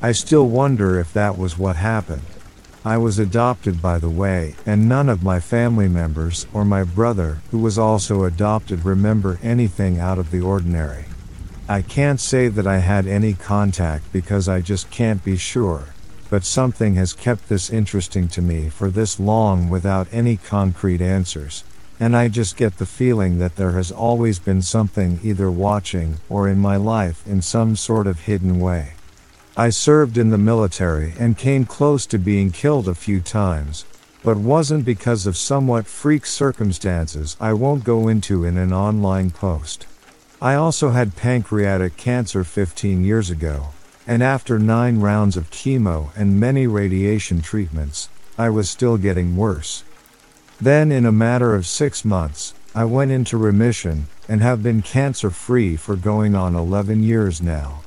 I still wonder if that was what happened. I was adopted by the way, and none of my family members or my brother, who was also adopted, remember anything out of the ordinary. I can't say that I had any contact because I just can't be sure, but something has kept this interesting to me for this long without any concrete answers, and I just get the feeling that there has always been something either watching or in my life in some sort of hidden way. I served in the military and came close to being killed a few times, but wasn't because of somewhat freak circumstances I won't go into in an online post. I also had pancreatic cancer 15 years ago, and after nine rounds of chemo and many radiation treatments, I was still getting worse. Then, in a matter of six months, I went into remission and have been cancer free for going on 11 years now.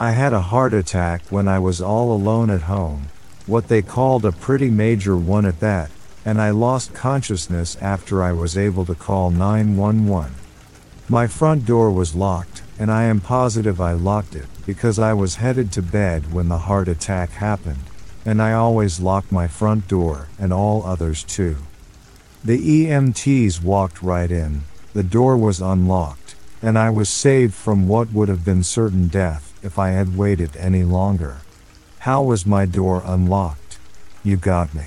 I had a heart attack when I was all alone at home, what they called a pretty major one at that, and I lost consciousness after I was able to call 911. My front door was locked, and I am positive I locked it because I was headed to bed when the heart attack happened, and I always lock my front door and all others too. The EMTs walked right in, the door was unlocked, and I was saved from what would have been certain death if I had waited any longer. How was my door unlocked? You got me.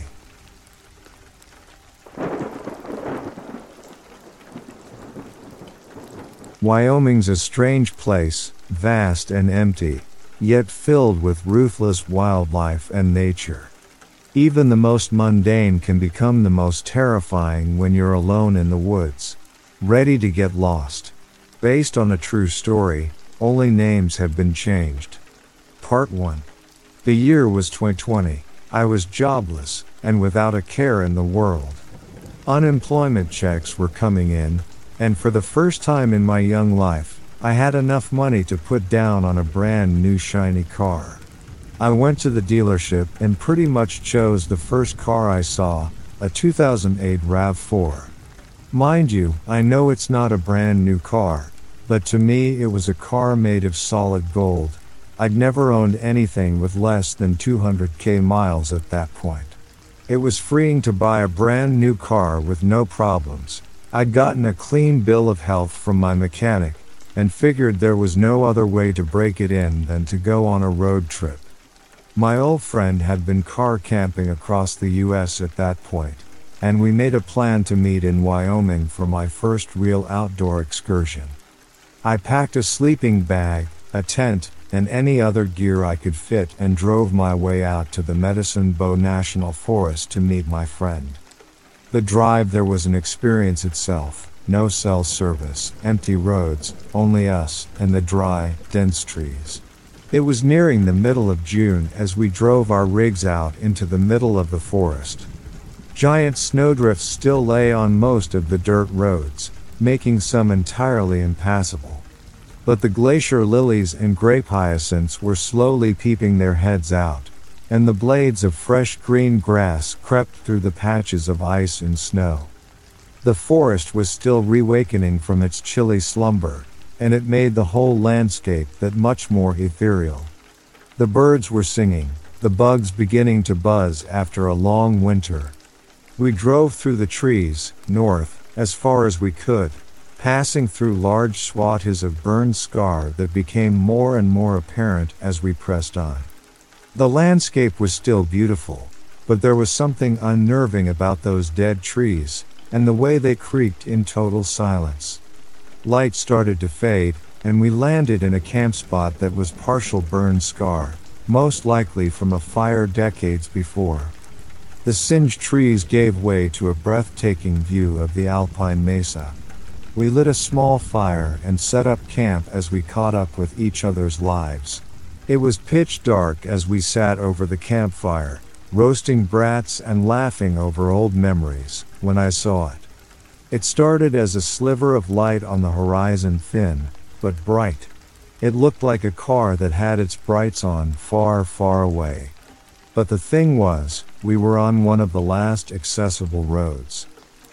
Wyoming's a strange place, vast and empty, yet filled with ruthless wildlife and nature. Even the most mundane can become the most terrifying when you're alone in the woods, ready to get lost. Based on a true story, only names have been changed. Part 1. The year was 2020. I was jobless and without a care in the world. Unemployment checks were coming in, and for the first time in my young life, I had enough money to put down on a brand new shiny car. I went to the dealership and pretty much chose the first car I saw, a 2008 RAV4. Mind you, I know it's not a brand new car, but to me it was a car made of solid gold. I'd never owned anything with less than 200k miles at that point. It was freeing to buy a brand new car with no problems. I'd gotten a clean bill of health from my mechanic and figured there was no other way to break it in than to go on a road trip. My old friend had been car camping across the US at that point, and we made a plan to meet in Wyoming for my first real outdoor excursion. I packed a sleeping bag, a tent, and any other gear I could fit and drove my way out to the Medicine Bow National Forest to meet my friend. The drive there was an experience itself. No cell service, empty roads, only us, and the dry, dense trees. It was nearing the middle of June as we drove our rigs out into the middle of the forest. Giant snowdrifts still lay on most of the dirt roads, making some entirely impassable. But the glacier lilies and grape hyacinths were slowly peeping their heads out, and the blades of fresh green grass crept through the patches of ice and snow. The forest was still reawakening from its chilly slumber, and it made the whole landscape that much more ethereal. The birds were singing, the bugs beginning to buzz after a long winter. We drove through the trees, north, as far as we could, passing through large swathes of burned scar that became more and more apparent as we pressed on. The landscape was still beautiful, but there was something unnerving about those dead trees, and the way they creaked in total silence. Light started to fade, and we landed in a camp spot that was partial burn scar, most likely from a fire decades before. The singed trees gave way to a breathtaking view of the alpine mesa. We lit a small fire and set up camp as we caught up with each other's lives. It was pitch dark as we sat over the campfire, roasting brats and laughing over old memories, when I saw it. It started as a sliver of light on the horizon thin, but bright. It looked like a car that had its brights on far, far away. But the thing was, we were on one of the last accessible roads.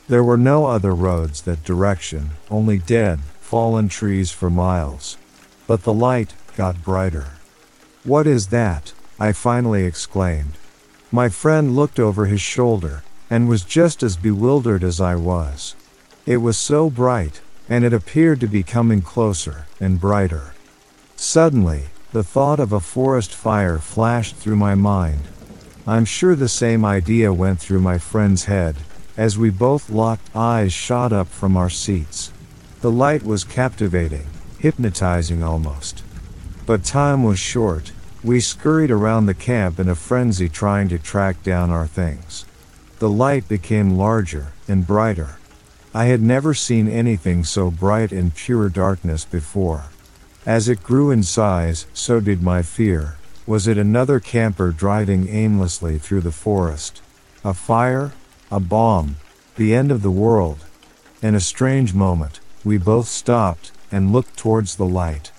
There were no other roads that direction, only dead, fallen trees for miles. But the light got brighter. What is that? I finally exclaimed. My friend looked over his shoulder, and was just as bewildered as I was. It was so bright, and it appeared to be coming closer and brighter. Suddenly, the thought of a forest fire flashed through my mind. I'm sure the same idea went through my friend's head, as we both locked eyes shot up from our seats. The light was captivating, hypnotizing almost. But time was short. We scurried around the camp in a frenzy trying to track down our things. The light became larger and brighter. I had never seen anything so bright in pure darkness before. As it grew in size, so did my fear. Was it another camper driving aimlessly through the forest? A fire? A bomb, the end of the world. In a strange moment, we both stopped and looked towards the light.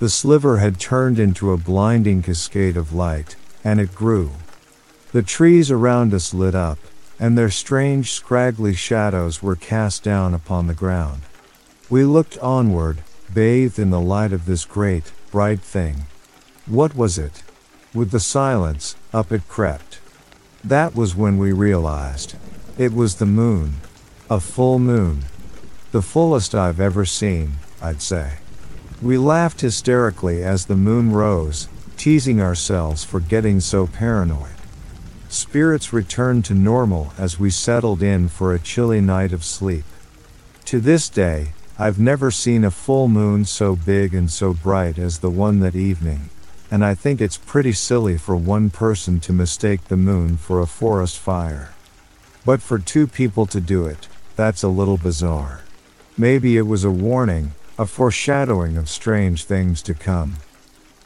The sliver had turned into a blinding cascade of light, and it grew. The trees around us lit up, and their strange, scraggly shadows were cast down upon the ground. We looked onward, bathed in the light of this great, bright thing. What was it? With the silence, up it crept. That was when we realized. It was the moon. A full moon. The fullest I've ever seen, I'd say. We laughed hysterically as the moon rose, teasing ourselves for getting so paranoid. Spirits returned to normal as we settled in for a chilly night of sleep. To this day, I've never seen a full moon so big and so bright as the one that evening, and I think it's pretty silly for one person to mistake the moon for a forest fire. But for two people to do it, that's a little bizarre. Maybe it was a warning, a foreshadowing of strange things to come.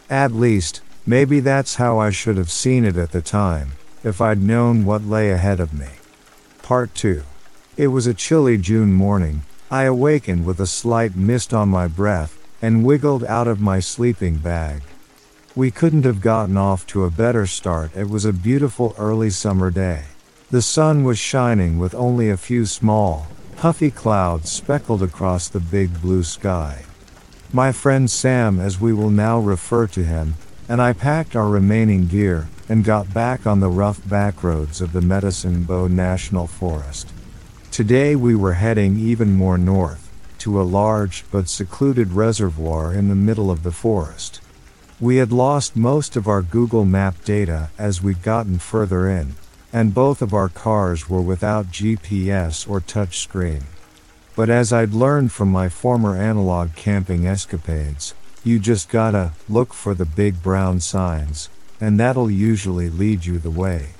At least, maybe that's how I should have seen it at the time if I'd known what lay ahead of me. Part 2. It was a chilly June morning. I awakened with a slight mist on my breath and wiggled out of my sleeping bag. We couldn't have gotten off to a better start. It was a beautiful early summer day. The sun was shining with only a few small, puffy clouds speckled across the big blue sky. My friend Sam, as we will now refer to him, and I packed our remaining gear, and got back on the rough back roads of the Medicine Bow National Forest. Today we were heading even more north, to a large but secluded reservoir in the middle of the forest. We had lost most of our Google Map data as we'd gotten further in, and both of our cars were without GPS or touchscreen. But as I'd learned from my former analog camping escapades, you just gotta look for the big brown signs, and that'll usually lead you the way.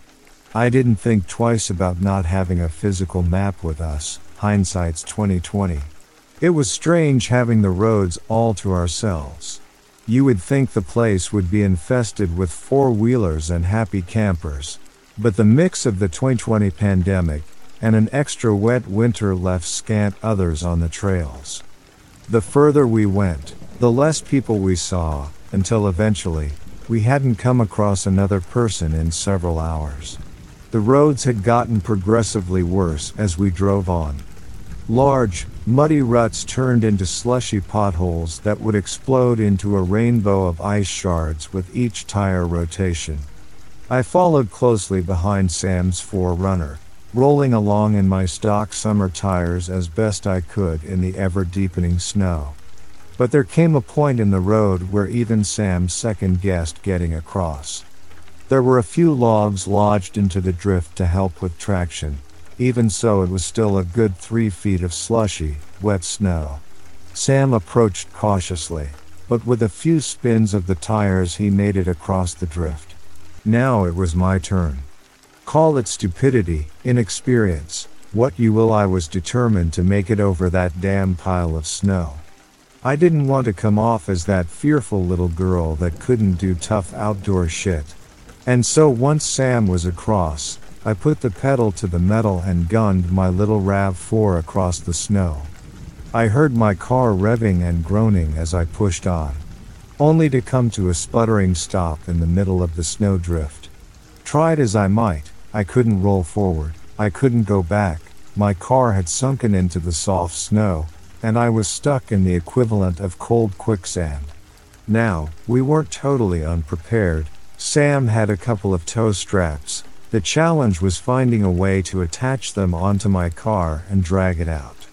I didn't think twice about not having a physical map with us, hindsight's 2020. It was strange having the roads all to ourselves. You would think the place would be infested with four wheelers and happy campers, but the mix of the 2020 pandemic and an extra wet winter left scant others on the trails. The further we went, the less people we saw, until eventually, we hadn't come across another person in several hours. The roads had gotten progressively worse as we drove on. Large, muddy ruts turned into slushy potholes that would explode into a rainbow of ice shards with each tire rotation. I followed closely behind Sam's 4Runner, rolling along in my stock summer tires as best I could in the ever deepening snow. But there came a point in the road where even Sam second guessed getting across. There were a few logs lodged into the drift to help with traction. Even so, it was still a good three feet of slushy, wet snow. Sam approached cautiously, but with a few spins of the tires, he made it across the drift. Now it was my turn. Call it stupidity, inexperience, what you will, I was determined to make it over that damn pile of snow. I didn't want to come off as that fearful little girl that couldn't do tough outdoor shit. And so once Sam was across, I put the pedal to the metal and gunned my little RAV4 across the snow. I heard my car revving and groaning as I pushed on, only to come to a sputtering stop in the middle of the snowdrift. Tried as I might, I couldn't roll forward, I couldn't go back, my car had sunken into the soft snow, and I was stuck in the equivalent of cold quicksand. Now, we weren't totally unprepared. Sam had a couple of tow straps. The challenge was finding a way to attach them onto my car and drag it out.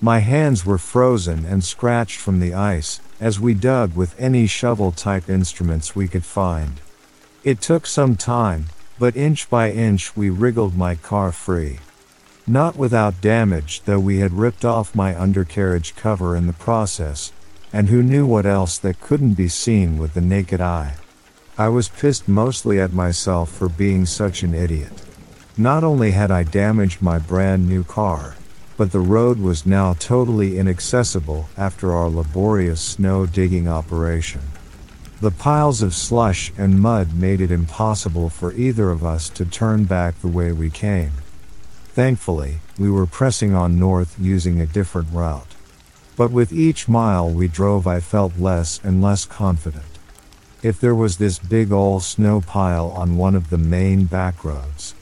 My hands were frozen and scratched from the ice as we dug with any shovel type instruments we could find. It took some time, but inch by inch we wriggled my car free. Not without damage, though we had ripped off my undercarriage cover in the process, and who knew what else that couldn't be seen with the naked eye. I was pissed mostly at myself for being such an idiot. Not only had I damaged my brand new car, but the road was now totally inaccessible after our laborious snow digging operation. The piles of slush and mud made it impossible for either of us to turn back the way we came. Thankfully, we were pressing on north using a different route. But with each mile we drove, I felt less and less confident. If there was this big ol' snow pile on one of the main back roads,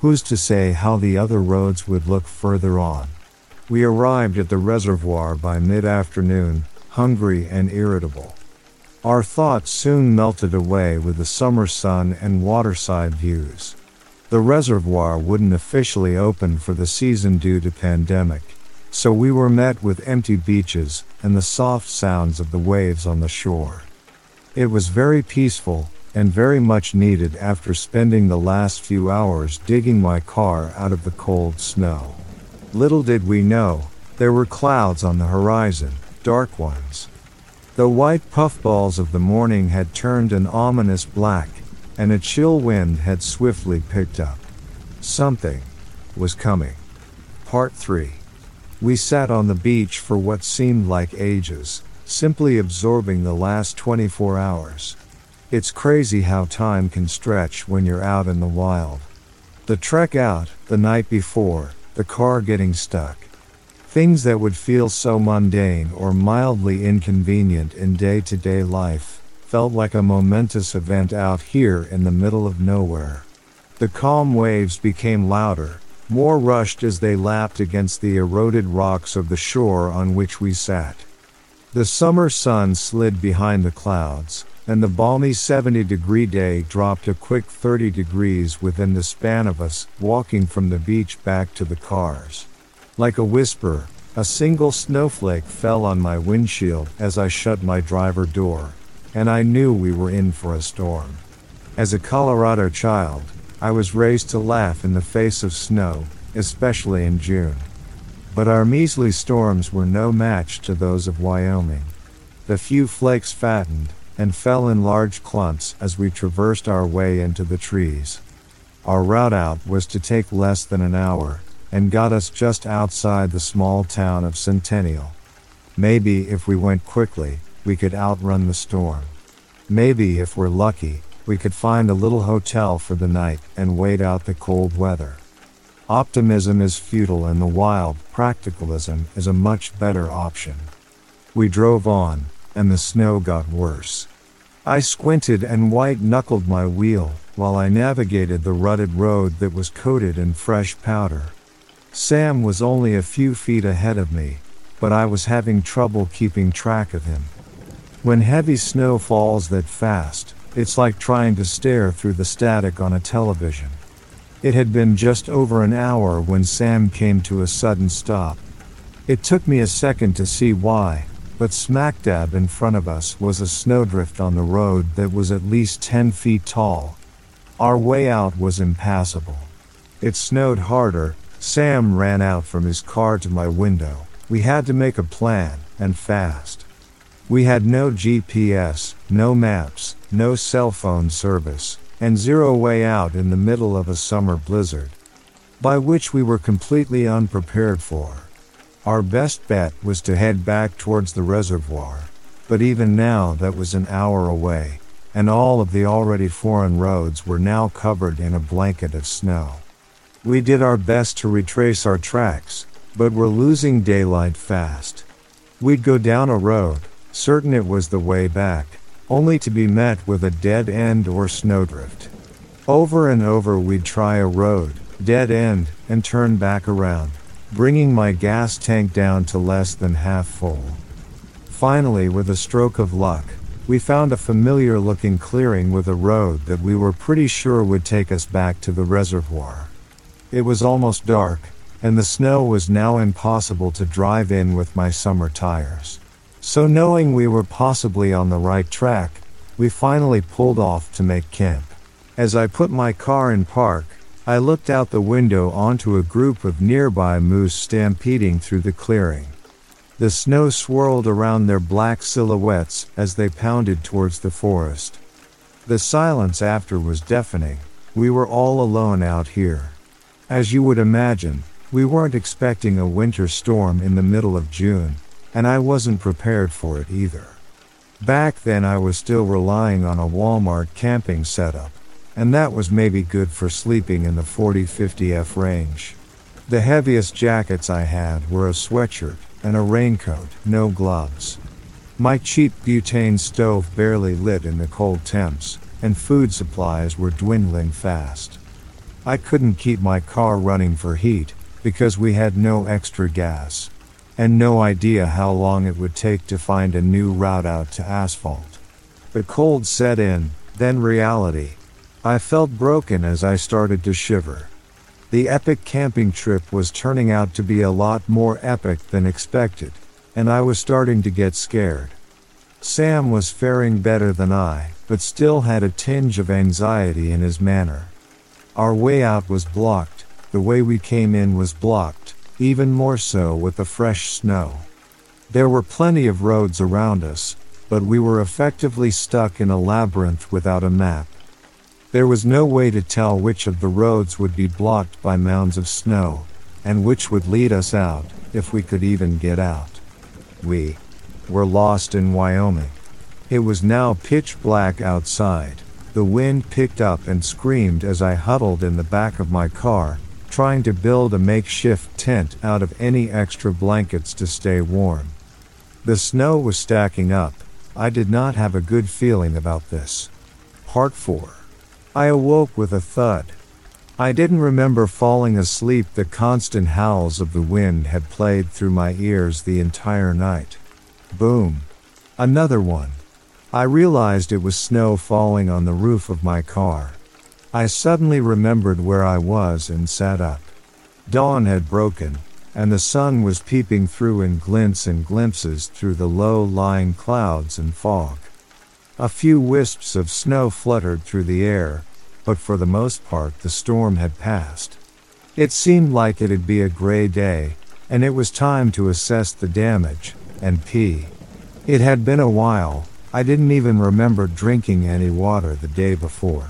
who's to say how the other roads would look further on? We arrived at the reservoir by mid afternoon, hungry and irritable. Our thoughts soon melted away with the summer sun and waterside views. The reservoir wouldn't officially open for the season due to pandemic, so we were met with empty beaches and the soft sounds of the waves on the shore. It was very peaceful and very much needed after spending the last few hours digging my car out of the cold snow. Little did we know, there were clouds on the horizon, dark ones. The white puffballs of the morning had turned an ominous black, and a chill wind had swiftly picked up. Something was coming. Part 3. We sat on the beach for what seemed like ages, simply absorbing the last 24 hours. It's crazy how time can stretch when you're out in the wild. The trek out, the night before, the car getting stuck. Things that would feel so mundane or mildly inconvenient in day to day life felt like a momentous event out here in the middle of nowhere. The calm waves became louder, more rushed as they lapped against the eroded rocks of the shore on which we sat. The summer sun slid behind the clouds, and the balmy 70 degree day dropped a quick 30 degrees within the span of us walking from the beach back to the cars. Like a whisper, a single snowflake fell on my windshield as I shut my driver door, and I knew we were in for a storm. As a Colorado child, I was raised to laugh in the face of snow, especially in June. But our measly storms were no match to those of Wyoming. The few flakes fattened and fell in large clumps as we traversed our way into the trees. Our route out was to take less than an hour and got us just outside the small town of Centennial. Maybe if we went quickly, we could outrun the storm. Maybe if we're lucky, we could find a little hotel for the night and wait out the cold weather. Optimism is futile in the wild, practicalism is a much better option. We drove on, and the snow got worse. I squinted and white knuckled my wheel while I navigated the rutted road that was coated in fresh powder. Sam was only a few feet ahead of me, but I was having trouble keeping track of him. When heavy snow falls that fast, it's like trying to stare through the static on a television. It had been just over an hour when Sam came to a sudden stop. It took me a second to see why, but smack dab in front of us was a snowdrift on the road that was at least 10 feet tall. Our way out was impassable. It snowed harder, Sam ran out from his car to my window. We had to make a plan, and fast. We had no GPS, no maps, no cell phone service, and zero way out in the middle of a summer blizzard. By which we were completely unprepared for. Our best bet was to head back towards the reservoir, but even now that was an hour away, and all of the already foreign roads were now covered in a blanket of snow. We did our best to retrace our tracks, but were losing daylight fast. We'd go down a road, certain it was the way back, only to be met with a dead end or snowdrift. Over and over we'd try a road, dead end, and turn back around, bringing my gas tank down to less than half full. Finally, with a stroke of luck, we found a familiar looking clearing with a road that we were pretty sure would take us back to the reservoir. It was almost dark, and the snow was now impossible to drive in with my summer tires. So, knowing we were possibly on the right track, we finally pulled off to make camp. As I put my car in park, I looked out the window onto a group of nearby moose stampeding through the clearing. The snow swirled around their black silhouettes as they pounded towards the forest. The silence after was deafening. We were all alone out here. As you would imagine, we weren't expecting a winter storm in the middle of June, and I wasn't prepared for it either. Back then I was still relying on a Walmart camping setup, and that was maybe good for sleeping in the 40-50 F range. The heaviest jackets I had were a sweatshirt and a raincoat, no gloves. My cheap butane stove barely lit in the cold temps, and food supplies were dwindling fast. I couldn't keep my car running for heat, because we had no extra gas and no idea how long it would take to find a new route out to asphalt. But cold set in, then reality. I felt broken as I started to shiver. The epic camping trip was turning out to be a lot more epic than expected, and I was starting to get scared. Sam was faring better than I, but still had a tinge of anxiety in his manner. Our way out was blocked, the way we came in was blocked, even more so with the fresh snow. There were plenty of roads around us, but we were effectively stuck in a labyrinth without a map. There was no way to tell which of the roads would be blocked by mounds of snow, and which would lead us out, if we could even get out. We were lost in Wyoming. It was now pitch black outside. The wind picked up and screamed as I huddled in the back of my car, trying to build a makeshift tent out of any extra blankets to stay warm. The snow was stacking up. I did not have a good feeling about this. Part 4 I awoke with a thud. I didn't remember falling asleep. The constant howls of the wind had played through my ears the entire night. Boom. Another one. I realized it was snow falling on the roof of my car. I suddenly remembered where I was and sat up. Dawn had broken, and the sun was peeping through in glints and glimpses through the low lying clouds and fog. A few wisps of snow fluttered through the air, but for the most part the storm had passed. It seemed like it'd be a gray day, and it was time to assess the damage, and pee. It had been a while, I didn't even remember drinking any water the day before.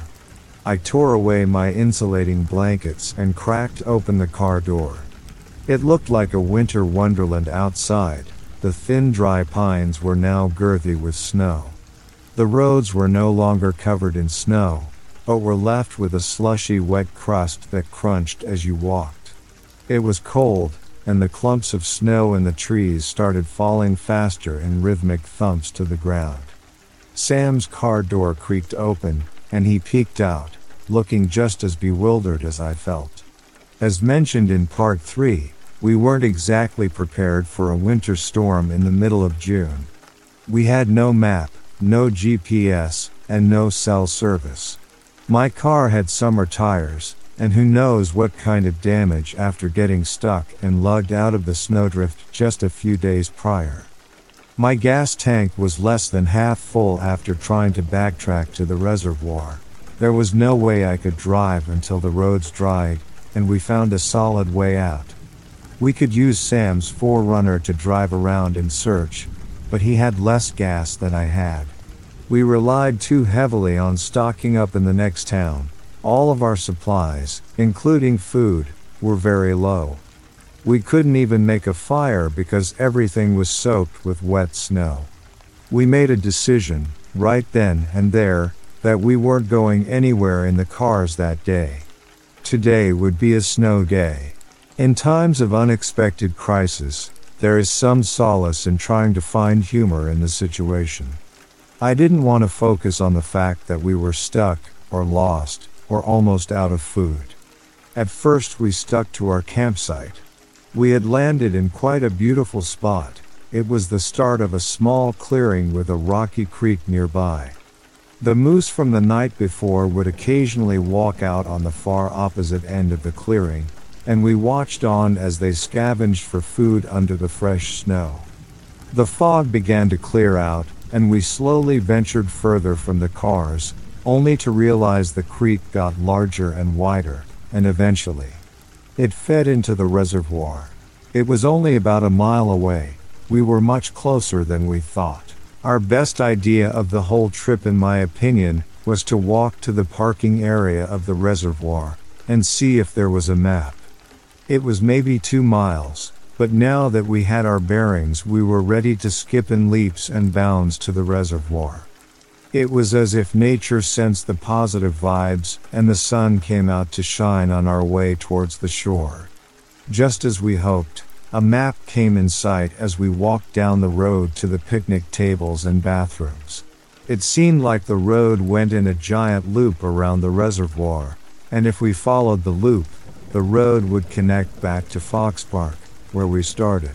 I tore away my insulating blankets and cracked open the car door. It looked like a winter wonderland outside, the thin dry pines were now girthy with snow. The roads were no longer covered in snow, but were left with a slushy wet crust that crunched as you walked. It was cold, and the clumps of snow in the trees started falling faster in rhythmic thumps to the ground. Sam's car door creaked open, and he peeked out, looking just as bewildered as I felt. As mentioned in part 3, we weren't exactly prepared for a winter storm in the middle of June. We had no map, no GPS, and no cell service. My car had summer tires, and who knows what kind of damage after getting stuck and lugged out of the snowdrift just a few days prior. My gas tank was less than half full after trying to backtrack to the reservoir. There was no way I could drive until the roads dried, and we found a solid way out. We could use Sam's 4Runner to drive around and search, but he had less gas than I had. We relied too heavily on stocking up in the next town. All of our supplies, including food, were very low. We couldn't even make a fire because everything was soaked with wet snow. We made a decision, right then and there, that we weren't going anywhere in the cars that day. Today would be a snow day. In times of unexpected crisis, there is some solace in trying to find humor in the situation. I didn't want to focus on the fact that we were stuck, or lost, or almost out of food. At first, we stuck to our campsite. We had landed in quite a beautiful spot. It was the start of a small clearing with a rocky creek nearby. The moose from the night before would occasionally walk out on the far opposite end of the clearing, and we watched on as they scavenged for food under the fresh snow. The fog began to clear out, and we slowly ventured further from the cars, only to realize the creek got larger and wider, and eventually, it fed into the reservoir. It was only about a mile away. We were much closer than we thought. Our best idea of the whole trip, in my opinion, was to walk to the parking area of the reservoir and see if there was a map. It was maybe two miles, but now that we had our bearings, we were ready to skip in leaps and bounds to the reservoir. It was as if nature sensed the positive vibes, and the sun came out to shine on our way towards the shore. Just as we hoped, a map came in sight as we walked down the road to the picnic tables and bathrooms. It seemed like the road went in a giant loop around the reservoir, and if we followed the loop, the road would connect back to Fox Park where we started.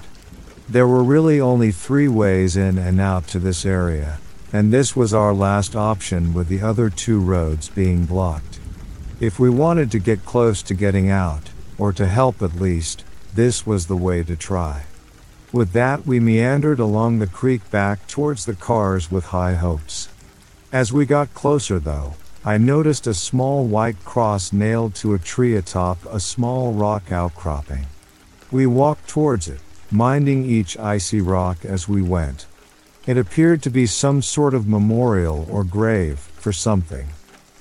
There were really only three ways in and out to this area, and this was our last option with the other two roads being blocked. If we wanted to get close to getting out, or to help at least, this was the way to try. With that, we meandered along the creek back towards the cars with high hopes. As we got closer, though, I noticed a small white cross nailed to a tree atop a small rock outcropping. We walked towards it, minding each icy rock as we went. It appeared to be some sort of memorial or grave for something.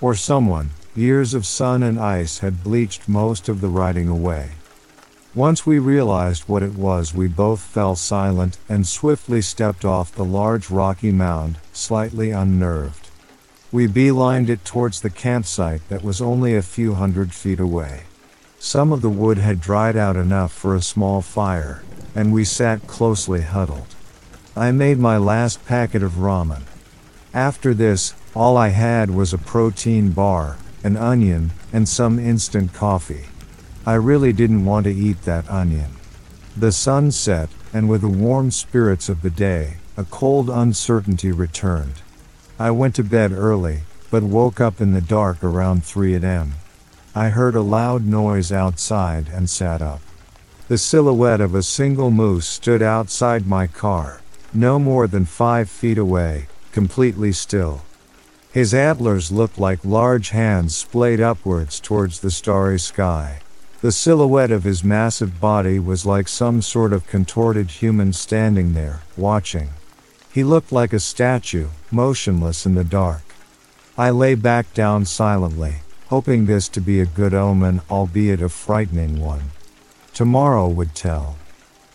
Or someone. Years of sun and ice had bleached most of the writing away. Once we realized what it was, we both fell silent and swiftly stepped off the large rocky mound, slightly unnerved. We beelined it towards the campsite that was only a few hundred feet away. Some of the wood had dried out enough for a small fire, and we sat closely huddled. I made my last packet of ramen. After this, all I had was a protein bar, an onion, and some instant coffee. I really didn't want to eat that onion. The sun set, and with the warm spirits of the day, a cold uncertainty returned. I went to bed early, but woke up in the dark around 3 a.m. I heard a loud noise outside and sat up. The silhouette of a single moose stood outside my car, no more than five feet away, completely still. His antlers looked like large hands splayed upwards towards the starry sky. The silhouette of his massive body was like some sort of contorted human standing there, watching. He looked like a statue, motionless in the dark. I lay back down silently, hoping this to be a good omen, albeit a frightening one. Tomorrow would tell.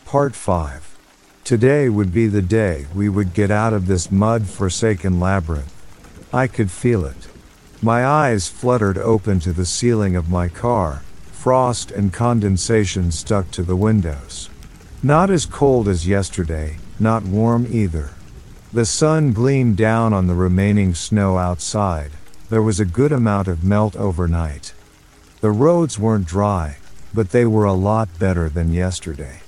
Part 5. Today would be the day we would get out of this mud forsaken labyrinth. I could feel it. My eyes fluttered open to the ceiling of my car, frost and condensation stuck to the windows. Not as cold as yesterday, not warm either. The sun gleamed down on the remaining snow outside. There was a good amount of melt overnight. The roads weren't dry, but they were a lot better than yesterday.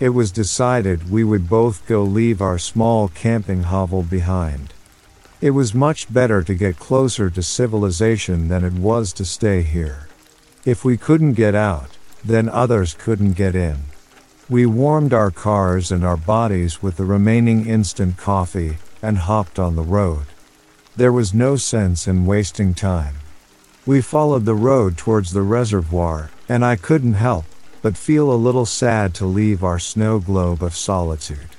It was decided we would both go leave our small camping hovel behind. It was much better to get closer to civilization than it was to stay here. If we couldn't get out, then others couldn't get in. We warmed our cars and our bodies with the remaining instant coffee and hopped on the road. There was no sense in wasting time. We followed the road towards the reservoir, and I couldn't help but feel a little sad to leave our snow globe of solitude.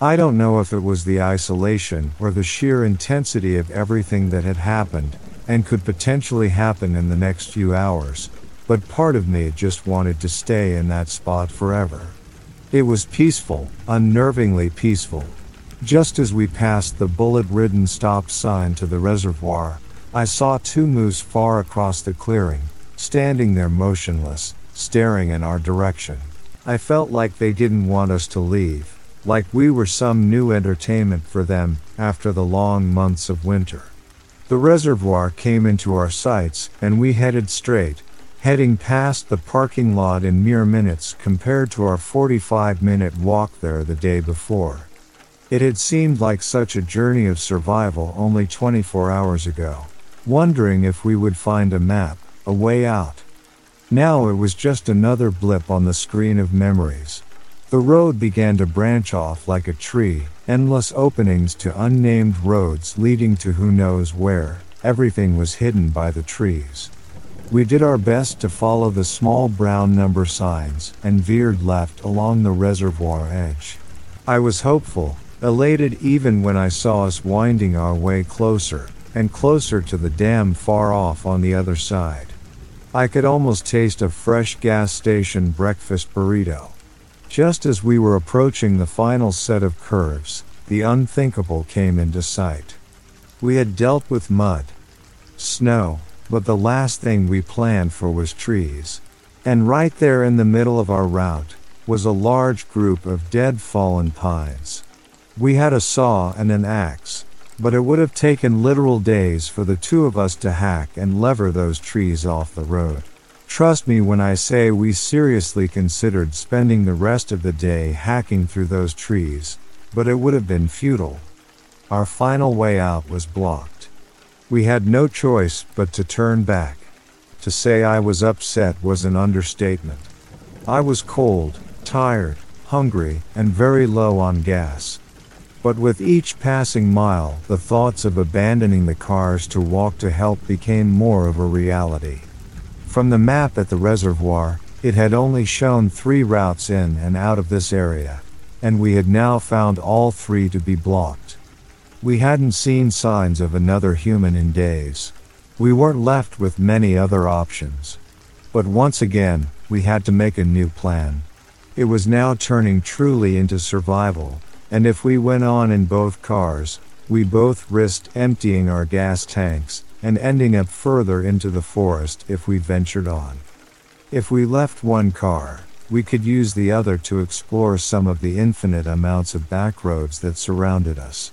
I don't know if it was the isolation or the sheer intensity of everything that had happened and could potentially happen in the next few hours, but part of me just wanted to stay in that spot forever. It was peaceful, unnervingly peaceful. Just as we passed the bullet ridden stop sign to the reservoir, I saw two moose far across the clearing, standing there motionless, staring in our direction. I felt like they didn't want us to leave, like we were some new entertainment for them after the long months of winter. The reservoir came into our sights, and we headed straight, heading past the parking lot in mere minutes compared to our 45 minute walk there the day before. It had seemed like such a journey of survival only 24 hours ago, wondering if we would find a map, a way out. Now it was just another blip on the screen of memories. The road began to branch off like a tree, endless openings to unnamed roads leading to who knows where, everything was hidden by the trees. We did our best to follow the small brown number signs and veered left along the reservoir edge. I was hopeful, elated even when I saw us winding our way closer and closer to the dam far off on the other side. I could almost taste a fresh gas station breakfast burrito. Just as we were approaching the final set of curves, the unthinkable came into sight. We had dealt with mud, snow, but the last thing we planned for was trees. And right there in the middle of our route was a large group of dead fallen pines. We had a saw and an axe, but it would have taken literal days for the two of us to hack and lever those trees off the road. Trust me when I say we seriously considered spending the rest of the day hacking through those trees, but it would have been futile. Our final way out was blocked. We had no choice but to turn back. To say I was upset was an understatement. I was cold, tired, hungry, and very low on gas. But with each passing mile, the thoughts of abandoning the cars to walk to help became more of a reality. From the map at the reservoir, it had only shown three routes in and out of this area, and we had now found all three to be blocked. We hadn't seen signs of another human in days. We weren't left with many other options. But once again, we had to make a new plan. It was now turning truly into survival, and if we went on in both cars, we both risked emptying our gas tanks and ending up further into the forest if we ventured on. If we left one car, we could use the other to explore some of the infinite amounts of back roads that surrounded us.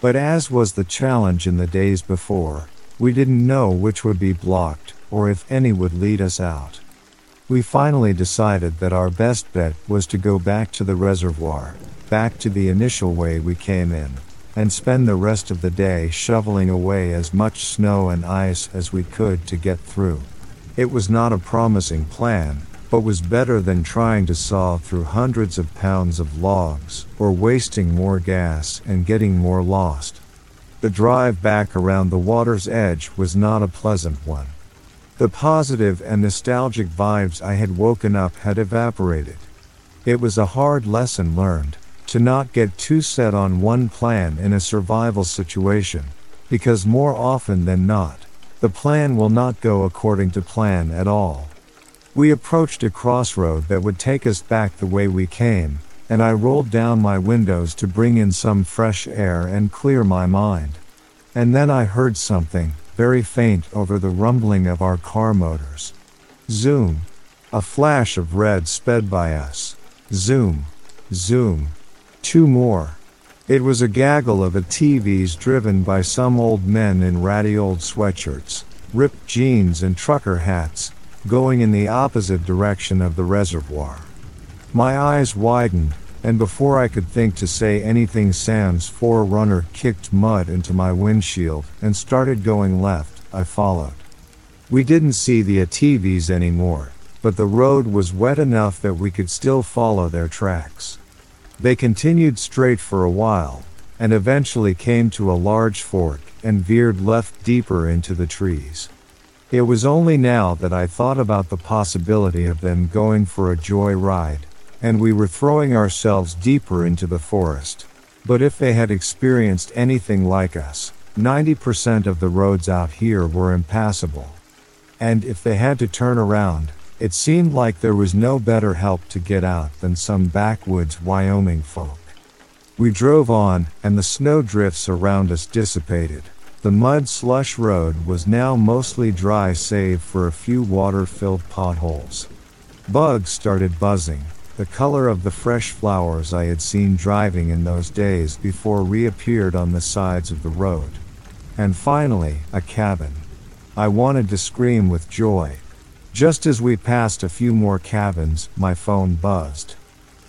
But as was the challenge in the days before, we didn't know which would be blocked, or if any would lead us out. We finally decided that our best bet was to go back to the reservoir, back to the initial way we came in, and spend the rest of the day shoveling away as much snow and ice as we could to get through. It was not a promising plan, but was better than trying to saw through hundreds of pounds of logs, or wasting more gas and getting more lost. The drive back around the water's edge was not a pleasant one. The positive and nostalgic vibes I had woken up had evaporated. It was a hard lesson learned, to not get too set on one plan in a survival situation, because more often than not, the plan will not go according to plan at all. We approached a crossroad that would take us back the way we came, and I rolled down my windows to bring in some fresh air and clear my mind. And then I heard something, very faint over the rumbling of our car motors. Zoom. A flash of red sped by us. Zoom. Zoom. Two more. It was a gaggle of ATVs driven by some old men in ratty old sweatshirts, ripped jeans and trucker hats, going in the opposite direction of the reservoir. My eyes widened, and before I could think to say anything Sam's 4Runner kicked mud into my windshield and started going left, I followed. We didn't see the ATVs anymore, but the road was wet enough that we could still follow their tracks. They continued straight for a while, and eventually came to a large fork and veered left deeper into the trees. It was only now that I thought about the possibility of them going for a joy ride, and we were throwing ourselves deeper into the forest. But if they had experienced anything like us, 90% of the roads out here were impassable. And if they had to turn around, it seemed like there was no better help to get out than some backwoods Wyoming folk. We drove on, and the snow drifts around us dissipated. The mud slush road was now mostly dry save for a few water filled potholes. Bugs started buzzing, the color of the fresh flowers I had seen driving in those days before reappeared on the sides of the road. And finally, a cabin. I wanted to scream with joy, just as we passed a few more cabins, my phone buzzed.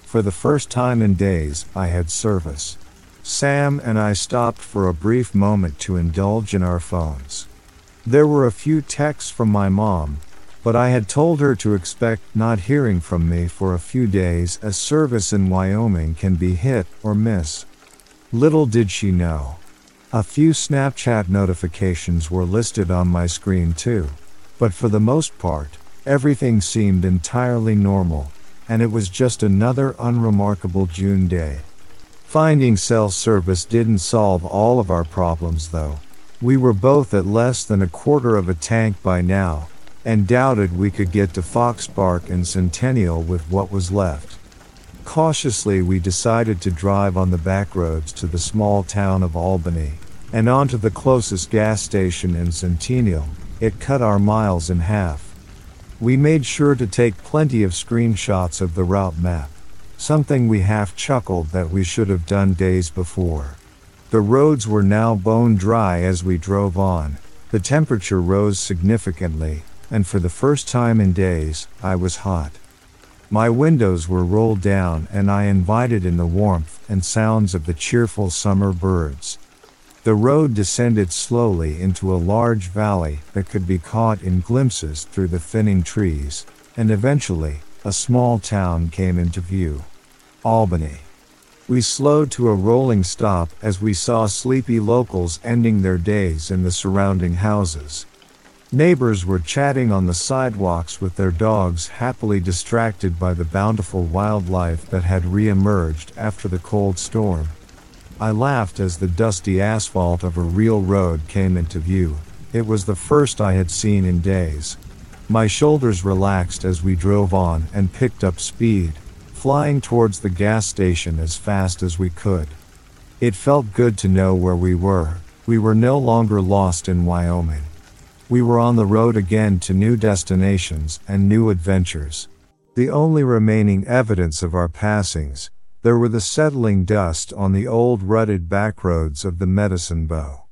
For the first time in days, I had service. Sam and I stopped for a brief moment to indulge in our phones. There were a few texts from my mom, but I had told her to expect not hearing from me for a few days as service in Wyoming can be hit or miss. Little did she know. A few Snapchat notifications were listed on my screen too. But for the most part, everything seemed entirely normal, and it was just another unremarkable June day. Finding cell service didn't solve all of our problems though. We were both at less than a quarter of a tank by now, and doubted we could get to Fox Park and Centennial with what was left. Cautiously, we decided to drive on the back roads to the small town of Albany, and on to the closest gas station in Centennial, it cut our miles in half. We made sure to take plenty of screenshots of the route map, something we half chuckled that we should have done days before. The roads were now bone dry as we drove on, the temperature rose significantly, and for the first time in days, I was hot. My windows were rolled down and I invited in the warmth and sounds of the cheerful summer birds. The road descended slowly into a large valley that could be caught in glimpses through the thinning trees, and eventually, a small town came into view. Albany. We slowed to a rolling stop as we saw sleepy locals ending their days in the surrounding houses. Neighbors were chatting on the sidewalks with their dogs happily distracted by the bountiful wildlife that had re-emerged after the cold storm. I laughed as the dusty asphalt of a real road came into view. It was the first I had seen in days. My shoulders relaxed as we drove on and picked up speed, flying towards the gas station as fast as we could. It felt good to know where we were. We were no longer lost in Wyoming. We were on the road again to new destinations and new adventures. The only remaining evidence of our passings, there were the settling dust on the old rutted backroads of the Medicine Bow.